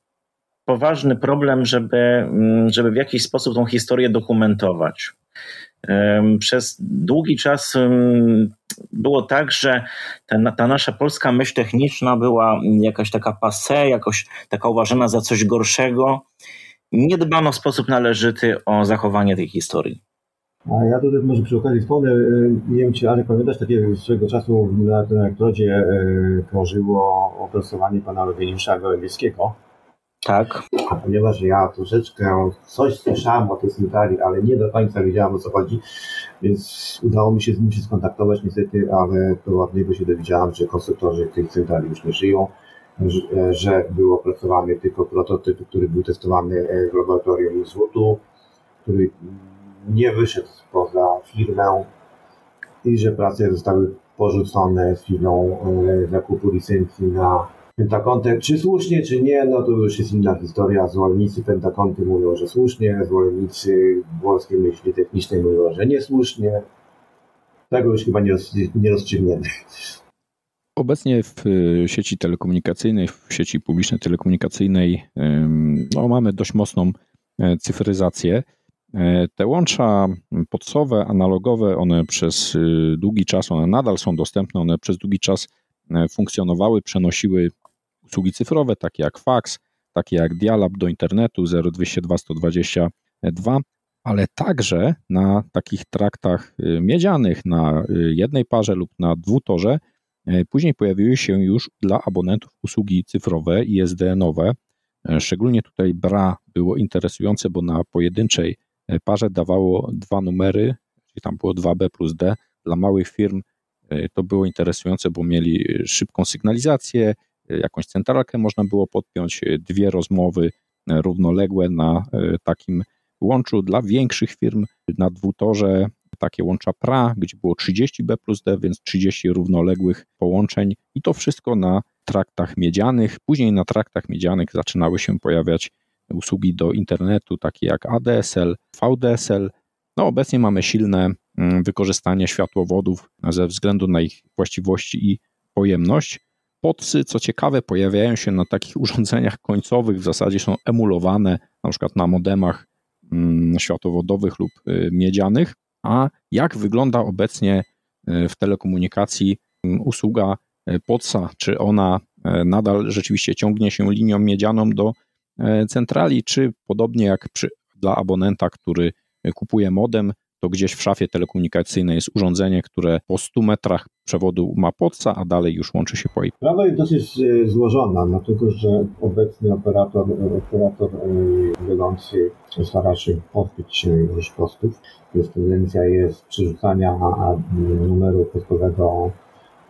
poważny problem, żeby, mm, żeby w jakiś sposób tą historię dokumentować. Przez długi czas było tak, że ta, ta nasza polska myśl techniczna była jakaś taka passe, jakoś taka uważana za coś gorszego. Nie dbano w sposób należyty o zachowanie tej historii. A ja tutaj może przy okazji wspomnę, y, nie wiem czy Arek pamiętasz, takiego swego czasu na tym elektrodzie krążyło opracowanie pana Eugeniusza Gołębieskiego. Tak. A ponieważ ja troszeczkę coś słyszałem o tej centrali, ale nie do końca wiedziałem o co chodzi, więc udało mi się z nim się skontaktować niestety, ale to od niego się dowiedziałem, że konstruktorzy tych centrali już nie żyją, że, był opracowany tylko prototyp, który był testowany w laboratorium Złotu, który nie wyszedł poza firmę i że prace zostały porzucone z firmą e, zakupu licencji na Pentakontę. Czy słusznie, czy nie, no to już jest inna historia. Zwolennicy Pentakonty mówią, że słusznie, zwolennicy włoskiej myśli technicznej mówią, że niesłusznie. Tego już chyba nie rozstrzygniemy. Obecnie w e, sieci telekomunikacyjnej, w sieci publicznej telekomunikacyjnej no, mamy dość mocną e, cyfryzację. E, te łącza podsowe, analogowe, one przez y, długi czas, one nadal są dostępne, one przez długi czas e, funkcjonowały, przenosiły usługi cyfrowe, takie jak fax, takie jak dial-up do internetu 0202 122, ale także na takich traktach y, miedzianych, na y, jednej parze lub na dwutorze, później pojawiły się już dla abonentów usługi cyfrowe ISDN-owe. Szczególnie tutaj BRA było interesujące, bo na pojedynczej E, parze dawało dwa numery, czyli tam było 2B plus D. Dla małych firm e, to było interesujące, bo mieli szybką sygnalizację, e, jakąś centralkę można było podpiąć, dwie rozmowy równoległe na takim łączu. Dla większych firm na dwutorze takie łącza PRA, gdzie było 30B plus D, więc 30 równoległych połączeń i to wszystko na traktach miedzianych. Później na traktach miedzianych zaczynały się pojawiać usługi do internetu, takie jak ADSL, VDSL. No, obecnie mamy silne mm, wykorzystanie światłowodów ze względu na ich właściwości i pojemność. Podsy, co ciekawe, pojawiają się na takich urządzeniach końcowych, w zasadzie są emulowane, na przykład na modemach mm, światłowodowych lub y, miedzianych. A jak wygląda obecnie w telekomunikacji usługa POTSA? Czy ona nadal rzeczywiście ciągnie się linią miedzianą do centrali, czy podobnie jak przy, dla abonenta, który kupuje modem, to gdzieś w szafie telekomunikacyjnej jest urządzenie, które po 100 metrach przewodu ma podca, a dalej już łączy się po IP. Sprawa jest dosyć e, złożona, dlatego że obecny operator, operator e, wiodący stara się pozbyć już kosztów. Jest tendencja jest przerzucania numeru kostkowego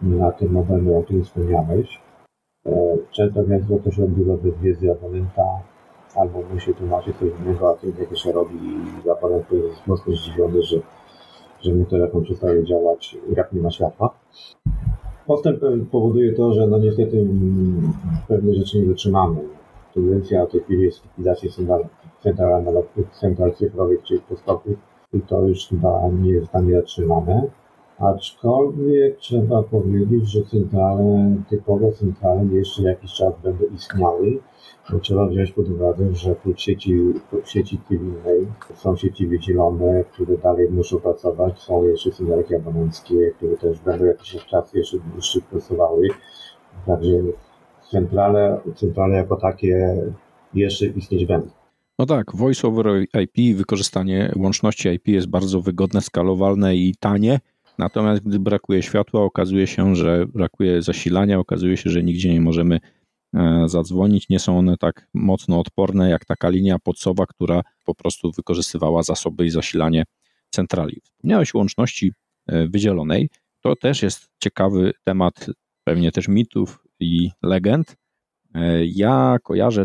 na tym modelu, o którym wspomniałeś. E, często więc to się odbywa bez wiedzy abonenta, albo musi tłumaczyć coś innego, a tym jak się robi i aparat jest mocno zdziwiony, że, że mu telefon przestaje działać, jak nie ma światła. Postęp powoduje to, że no niestety mm, pewne rzeczy nie wytrzymamy. Tendencja w tej chwili jest likwidacja central, central cyfrowych czy postowych i to już chyba nie jest tam zatrzymane. Aczkolwiek trzeba powiedzieć, że centrale, typowe centrale jeszcze jakiś czas będą istniały trzeba wziąć pod uwagę, że oprócz sieci, sieci cywilnej są sieci wydzielone, które dalej muszą pracować. Są jeszcze synergie abonenckie, które też będą jakiś czas jeszcze dłuższy pracowały. Także centrale, centrale jako takie jeszcze istnieć będą. No tak, Voice over IP, wykorzystanie łączności IP jest bardzo wygodne, skalowalne i tanie. Natomiast gdy brakuje światła, okazuje się, że brakuje zasilania, okazuje się, że nigdzie nie możemy zadzwonić. Nie są one tak mocno odporne jak taka linia podsowa, która po prostu wykorzystywała zasoby i zasilanie centrali. Wspomniałeś o łączności e, wydzielonej. To też jest ciekawy temat, pewnie też mitów i legend. E, ja kojarzę,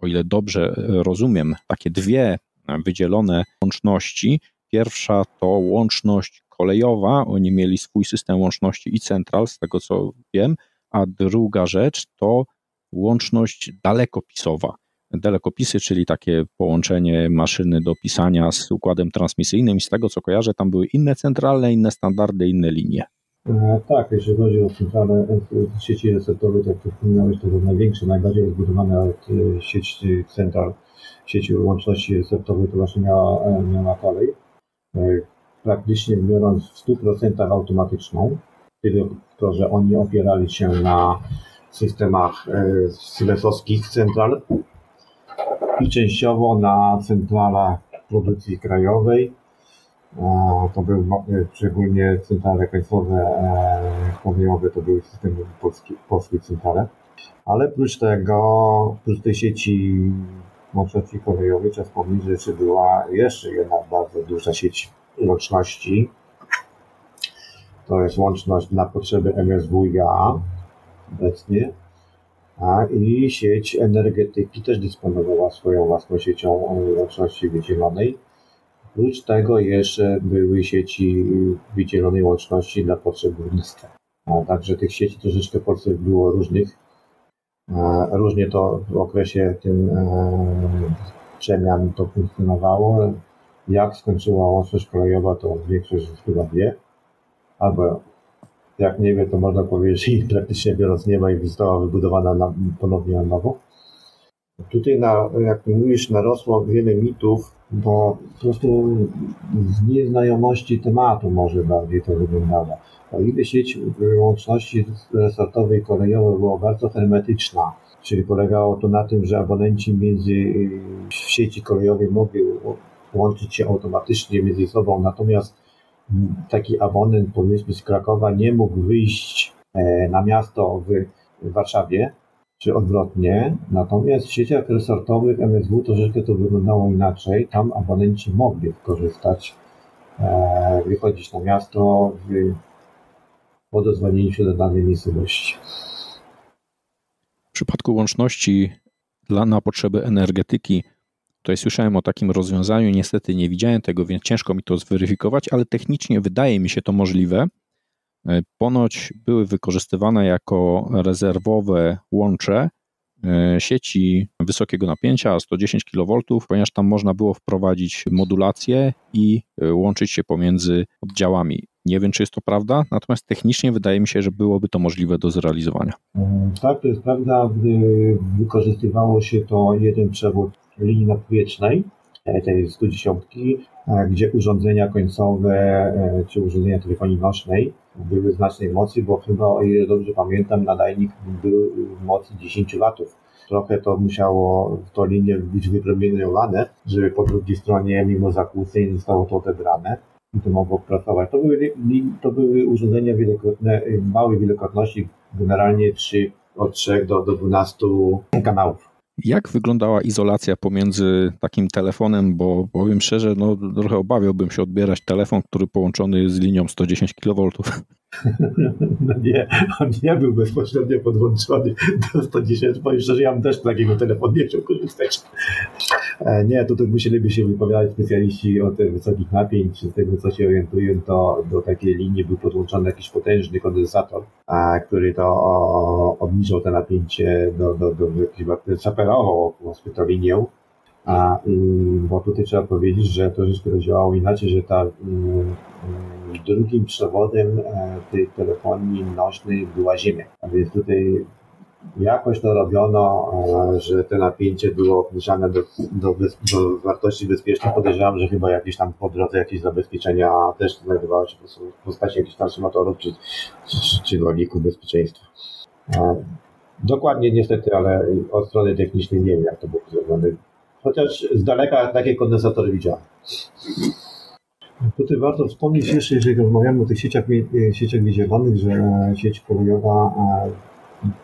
o ile dobrze rozumiem, takie dwie wydzielone łączności. Pierwsza to łączność kolejowa, oni mieli swój system łączności i central, z tego co wiem, a druga rzecz to łączność dalekopisowa. Dalekopisy, czyli takie połączenie maszyny do pisania z układem transmisyjnym i z tego co kojarzę, tam były inne centralne, inne standardy, inne linie. E, tak, jeśli chodzi o centralne e, sieci resetowe, tak jak wspomniałeś, to jest największe, najbardziej rozbudowana e, sieć central, sieci łączności resetowej to właśnie miała, miała kolej. Praktycznie biorąc w 100% automatyczną, tylko że oni opierali się na systemach e, siemensowskich central i częściowo na centralach produkcji krajowej. E, to były szczególnie centrale państwowe, kolejowe, to były systemy polskie, polskie centrale. Ale oprócz tego, oprócz tej sieci łączności kolejowej, trzeba wspomnieć, że jeszcze była jeszcze jedna bardzo duża sieć łączności. To jest łączność na potrzeby MSWiA, obecnie, a i sieć energetyki też dysponowała swoją własną siecią łączności wydzielonej. Oprócz tego jeszcze były sieci wydzielonej łączności dla potrzeb górnictwa. A także tych sieci troszeczkę w Polsce było różnych. Różnie to w okresie tym e, przemian to funkcjonowało. Jak skończyła łączność kolejowa, to większość chyba wie. Albo jak nie wie, to można powiedzieć, że praktycznie biorąc nie ma i została wybudowana na, ponownie na nowo. Tutaj, na, jak mówisz, narosło wiele mitów, bo po prostu z nieznajomości tematu może bardziej to wyglądało. O ile sieć łączności resortowej kolejowej była bardzo hermetyczna, czyli polegało to na tym, że abonenci między w sieci kolejowej mogli łączyć się automatycznie między sobą, natomiast taki abonent powiedzmy z Krakowa nie mógł wyjść e, na miasto w Warszawie, czy odwrotnie. Natomiast w sieciach resortowych MSW troszeczkę to wyglądało inaczej. Tam abonenci mogli korzystać, e, wychodzić na miasto po dozwoleniu się do danej miejscowości. W przypadku łączności dla, na potrzeby energetyki Tutaj słyszałem o takim rozwiązaniu, niestety nie widziałem tego, więc ciężko mi to zweryfikować, ale technicznie wydaje mi się to możliwe. E, ponoć były wykorzystywane jako rezerwowe łącze e, sieci wysokiego napięcia 110 kV, ponieważ tam można było wprowadzić modulację i e, łączyć się pomiędzy oddziałami. Nie wiem, czy jest to prawda, natomiast technicznie wydaje mi się, że byłoby to możliwe do zrealizowania. Tak, to jest prawda, wykorzystywało się to jeden przewód linii nadpowietrznej, e, tej 110, e, gdzie urządzenia końcowe czy urządzenia telefonii nośnej były znacznej mocy, bo chyba, o ile dobrze pamiętam, nadajnik był mocy 10 watów. Trochę to musiało w to linię być wypromieniowane, żeby po drugiej stronie, mimo zakłóceń, zostało to odebrane i to mogło pracować. To były, to były urządzenia wielokrotne, małej wielokrotności, generalnie 3, od 3 do, do 12 kanałów. Jak wyglądała izolacja pomiędzy takim telefonem, bo powiem szczerze, no trochę obawiałbym się odbierać telefon, który połączony jest z linią 110 kV. No nie, on nie był bezpośrednio podłączony do 110, powiem szczerze, ja bym też takiego telefonu nie chciał korzystać. E, nie, tutaj musieliby się wypowiadać specjaliści o tych wysokich napięć, z tego co się orientuję, to do takiej linii był podłączony jakiś potężny kondensator, który to obniżał to napięcie do, do, do, do jakiegoś, szaperował to linię, a, bo tutaj trzeba powiedzieć, że to troszeczkę działało inaczej, że ta drugim przewodem e, tej telefonii nośnej była Ziemia. A więc tutaj jakoś to robiono, e, że te napięcie było obniżane do, do, do wartości bezpiecznej. Podejrzewam, że chyba jakieś tam po drodze jakieś zabezpieczenia też znajdowały się w postaci jakichś transformatorów czy, czy, czy logików bezpieczeństwa. E, dokładnie niestety, ale od strony technicznej nie wiem, jak to było zrobione. Chociaż z daleka takie kondensatory widziałem. Tutaj warto wspomnieć jeszcze, jeżeli rozmawiamy o tych sieciach, e, sieciach wiedziowanych, że e, sieć kolejowa e,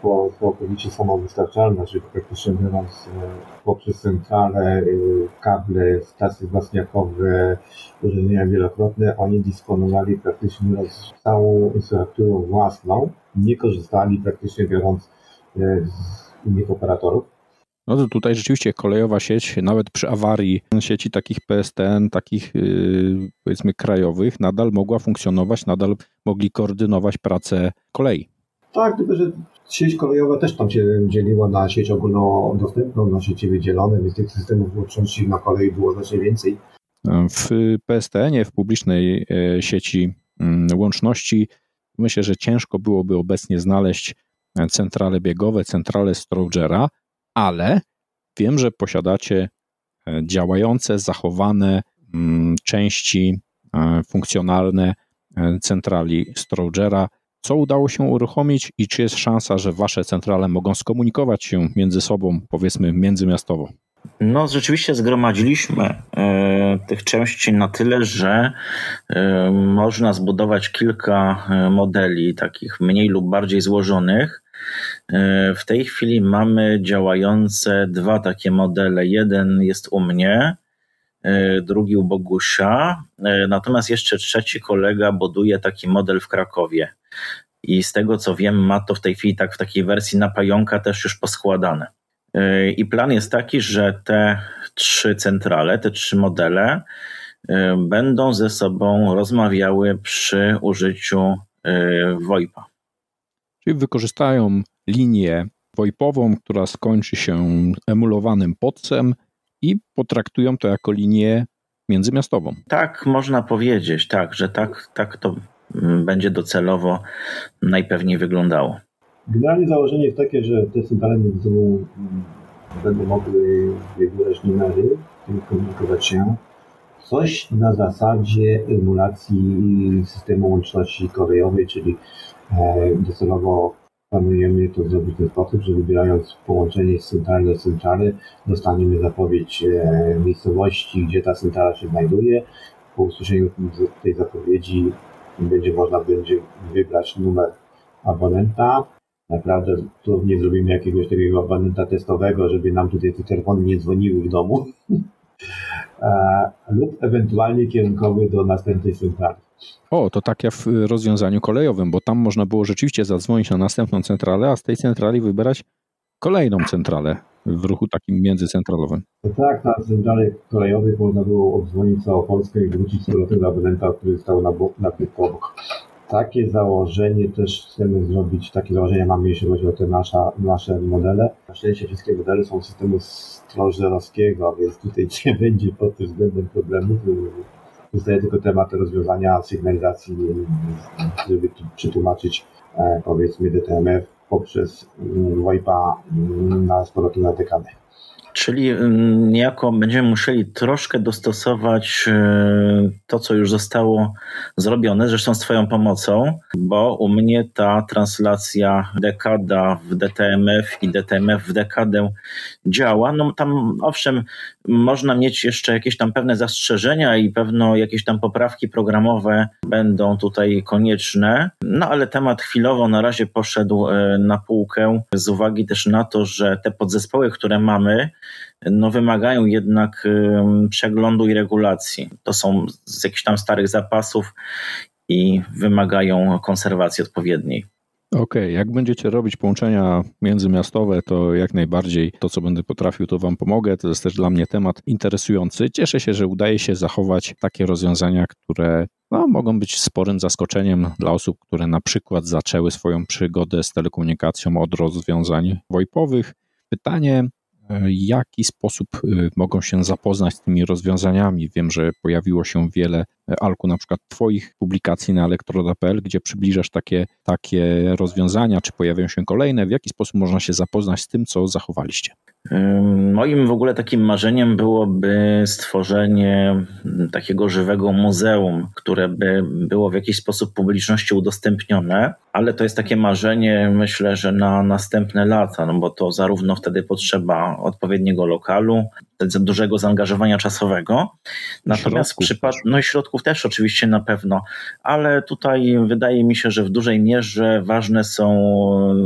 po całkowicie samowystarczalna, czyli praktycznie biorąc poprzez centrale, kable, stacje wzmacniakowe, urządzenia wielokrotne, oni dysponowali praktycznie całą infrastrukturą własną, nie korzystali praktycznie biorąc z innych operatorów. No to tutaj rzeczywiście kolejowa sieć, nawet przy awarii sieci takich PSTN, takich yy, powiedzmy krajowych, nadal mogła funkcjonować, nadal mogli koordynować pracę kolei. Tak, tylko że sieć kolejowa też tam się dzieliła na sieć ogólnodostępną, na sieci wydzielone, więc tych systemów łączności na kolei było znacznie więcej. W PSTN-ie, w publicznej e, sieci mm, łączności, myślę, że ciężko byłoby obecnie znaleźć centrale biegowe, centrale Strogera, ale wiem, że posiadacie e, działające, zachowane mm, części e, funkcjonalne e, centrali Strogera. Co udało się uruchomić i czy jest szansa, że wasze centrale mogą skomunikować się między sobą, powiedzmy międzymiastowo? No, rzeczywiście zgromadziliśmy e, tych części na tyle, że e, można zbudować kilka modeli, takich mniej lub bardziej złożonych, w tej chwili mamy działające dwa takie modele. Jeden jest u mnie, e, drugi u Bogusia, e, natomiast jeszcze trzeci kolega buduje taki model w Krakowie. I z tego co wiem, ma to w tej chwili tak w takiej wersji na pająka też już poskładane. I plan jest taki, że te trzy centrale, te trzy modele będą ze sobą rozmawiały przy użyciu VoIPa. Wykorzystają linię VoIPową, która skończy się emulowanym podcem i potraktują to jako linię międzymiastową. Tak, można powiedzieć, tak, że tak, tak to mm, będzie docelowo najpewniej wyglądało. Generalnie założenie jest takie, że te centrale między sobą mm, będą mogły wybierać numery, komunikować się. Coś na zasadzie emulacji systemu łączności kolejowej, czyli docelowo planujemy to zrobić w ten sposób, że wybierając połączenie z centrali do centrali, dostaniemy zapowiedź e, miejscowości, gdzie ta centrala się znajduje. Po usłyszeniu tej zapowiedzi będzie można będzie wybrać numer abonenta. Naprawdę tu nie zrobimy jakiegoś takiego abonenta testowego, żeby nam tutaj te telefony nie dzwoniły w domu. E, lub ewentualnie kierunkowy do następnej centrali. O, to tak jak w rozwiązaniu kolejowym, bo tam można było rzeczywiście zadzwonić na następną centralę, a z tej centrali wybrać kolejną centralę w ruchu takim międzycentralowym. Tak, na centrali kolejowych można było odzwonić całą Polskę i wrócić z powrotem do abonenta, który stał na, na obok. Takie założenie też chcemy zrobić, takie założenia mamy, jeśli chodzi o te nasza, nasze modele. Na szczęście wszystkie modele są systemu strożerowskiego, więc tutaj nie będzie pod tym względem problemów Zostaje tylko temat rozwiązania sygnalizacji, żeby przetłumaczyć e, powiedzmy DTMF poprzez VoIPa mm, na z na TKD. Czyli mm, niejako będziemy musieli troszkę dostosować e, to, co już zostało zrobione, zresztą z Twoją pomocą, bo u mnie ta translacja dekada w DTMF i DTMF w dekadę działa. No tam owszem, można mieć jeszcze jakieś tam pewne zastrzeżenia i pewno jakieś tam poprawki programowe będą tutaj konieczne, no ale temat chwilowo na razie poszedł e, na półkę z uwagi też na to, że te podzespoły, które mamy, no wymagają jednak przeglądu i regulacji. To są z jakichś tam starych zapasów i wymagają konserwacji odpowiedniej. Okej, okay. jak będziecie robić połączenia międzymiastowe, to jak najbardziej to, co będę potrafił, to Wam pomogę. To jest też dla mnie temat interesujący. Cieszę się, że udaje się zachować takie rozwiązania, które no, mogą być sporym zaskoczeniem dla osób, które na przykład zaczęły swoją przygodę z telekomunikacją od rozwiązań VoIPowych. Pytanie, jaki sposób y, mogą się zapoznać z tymi rozwiązaniami. Wiem, że pojawiło się wiele, y, Alku, na przykład Twoich publikacji na elektroda.pl, gdzie przybliżasz takie, takie rozwiązania, czy pojawią się kolejne. W jaki sposób można się zapoznać z tym, co zachowaliście? Moim w ogóle takim marzeniem byłoby stworzenie takiego żywego muzeum, które by było w jakiś sposób publiczności udostępnione, ale to jest takie marzenie, myślę, że na następne lata, no bo to zarówno wtedy potrzeba odpowiedniego lokalu, dużego zaangażowania czasowego. Natomiast w przypadku, no i środków też oczywiście na pewno, ale tutaj wydaje mi się, że w dużej mierze ważne są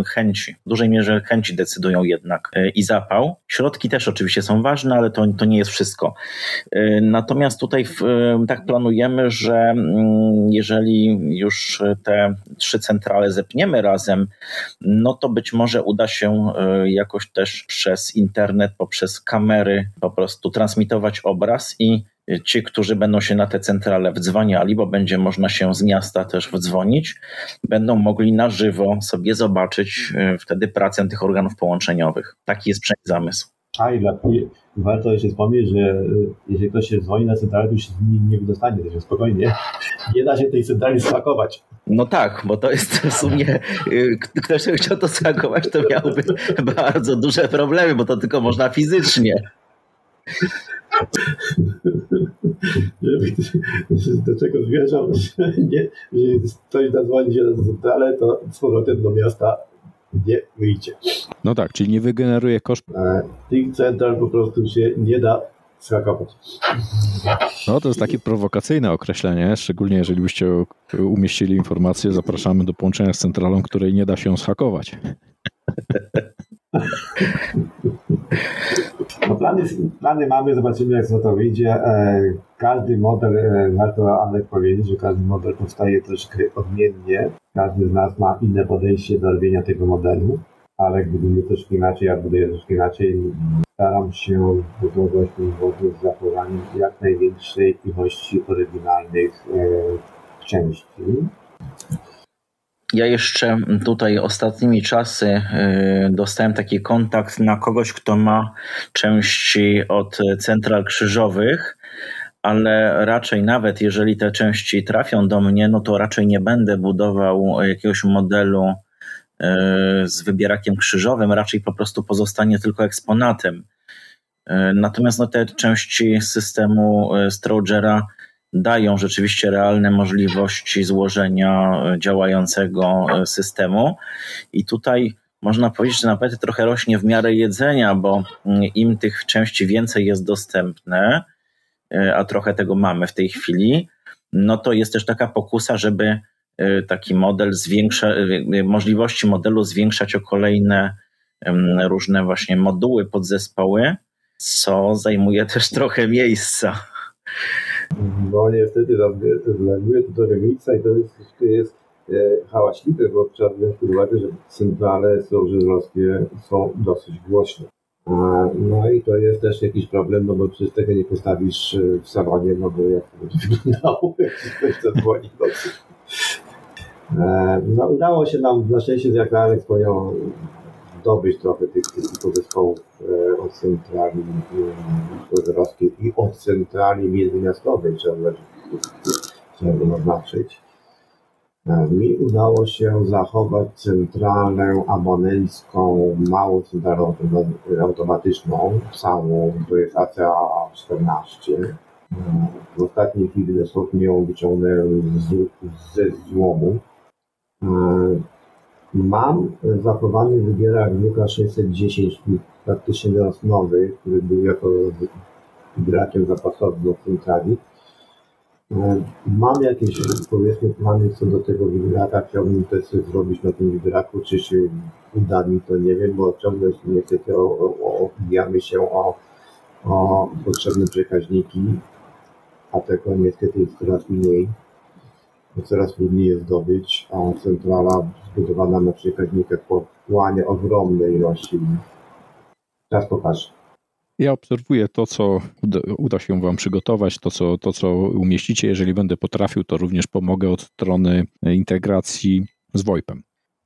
chęci. W dużej mierze chęci decydują jednak e, i zapał. Środki też oczywiście są ważne, ale to, to nie jest wszystko. E, natomiast tutaj w, e, tak planujemy, że mm, jeżeli już te trzy centrale zepniemy razem, no to być może uda się jakoś też przez internet, poprzez kamery, po prostu transmitować obraz i ci, którzy będą się na te centrale wdzwaniali, bo będzie można się z miasta też wdzwonić, będą mogli na żywo sobie zobaczyć e, wtedy pracę tych organów połączeniowych. Taki jest zamysł. A i dla, warto jeszcze wspomnieć, że e, jeżeli ktoś się dzwoni na centralę, to już nimi nie wydostanie, także spokojnie. Nie da się tej centrali spakować. No tak, bo to jest w sumie, ktoś chciał to skakować, to miałby bardzo duże problemy, bo to tylko można fizycznie. Do czego zmierzam, że nie, jeżeli ktoś zadzwoni się na centralę, to z powrotem do miasta nie wyjdzie. No tak, czyli nie wygeneruje kosztów. Tych central po prostu się nie da skakować. No to jest takie prowokacyjne określenie, szczególnie jeżeli byście umieścili informację, zapraszamy do połączenia z centralą, której nie da się schakować. No plany, plany mamy, zobaczymy jak to wyjdzie. E, każdy model, e, warto Alek powiedzieć, że każdy model powstaje troszkę odmiennie. Każdy z nas ma inne podejście do robienia tego modelu, ale budujemy troszkę inaczej, ja buduję troszkę inaczej. Staram się budować ten model z zachowaniem jak największej ilości oryginalnych e, części. Ja jeszcze tutaj ostatnimi czasy y, dostałem taki kontakt na kogoś, kto ma części od central krzyżowych, ale raczej nawet jeżeli te części trafią do mnie, no to raczej nie będę budował jakiegoś modelu y, z wybierakiem krzyżowym, raczej po prostu pozostanie tylko eksponatem. Y, natomiast no, te części systemu Strogera dają rzeczywiście realne możliwości złożenia e, działającego e, systemu. I tutaj można powiedzieć, że nawet trochę rośnie w miarę jedzenia, bo mm, im tych części więcej jest dostępne, e, a trochę tego mamy w tej chwili, no to jest też taka pokusa, żeby taki model zwiększa, możliwości modelu zwiększać o kolejne różne właśnie moduły, podzespoły, co zajmuje też trochę miejsca. No niestety zajmuje to trochę miejsca i to jest, to jest e, hałaśliwe, bo trzeba wziąć pod uwagę, że centrale sołżerowskie są dosyć głośne. No i to jest też jakiś problem, no bo przecież tego nie postawisz e, w salonie, no bo jak to będzie wyglądało, jak ktoś zadzwoni w nocy. E, no udało się nam na szczęście, jak Alex wspomniał, zdobyć trochę tych, tych zespołów e, od centrali wojewódzkiej i od centrali międzymiastowej, trzeba, trzeba to naznaczyć. E, Mi udało się zachować centralę abonencką, małą centralę automa- automatyczną, całą, to jest ACA14. E, W ostatniej chwili dosłownie ją wyciągnąłem ze złomu. E, Mam zachowany wybierak Luka 610, praktycznie teraz nowy, który był jako wybierakiem zapasowym do centrali. E, Mam jakieś powiedzmy plany co do tego wybieraka, chciałbym też coś zrobić na tym wybieraku, czy się uda mi to? Nie wiem, bo ciągle niestety o- o- obijamy się o, o potrzebne przekaźniki, a tego niestety jest coraz mniej bo coraz trudniej jest zdobyć, a centrala zbudowana na przekaźnikach pochłania ogromne ilości. Czas pokaże. Ja obserwuję to, co uda się Wam przygotować, to co, to, co umieścicie. Jeżeli będę potrafił, to również pomogę od strony integracji z VoIP-em.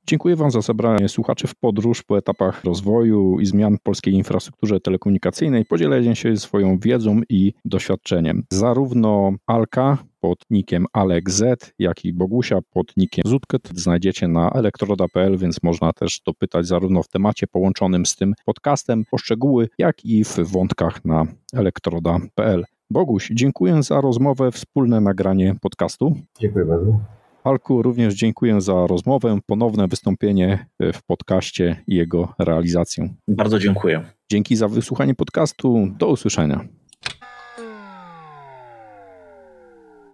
Dziękuję Wam za zabranie słuchaczy w podróż po etapach rozwoju i zmian w polskiej infrastrukturze telekomunikacyjnej, podzielenie się swoją wiedzą i doświadczeniem. Zarówno Alka pod nickiem AlekZ, jak i Bogusia pod nickiem Zutket znajdziecie na elektroda.pl, więc można też dopytać zarówno w temacie połączonym z tym podcastem o szczegóły, jak i w wątkach na elektroda.pl. Boguś, dziękuję za rozmowę, wspólne nagranie podcastu. Dziękuję bardzo. Alku, również dziękuję za rozmowę, ponowne wystąpienie w podcaście i jego realizację. Bardzo dziękuję. Dzięki za wysłuchanie podcastu. Do usłyszenia.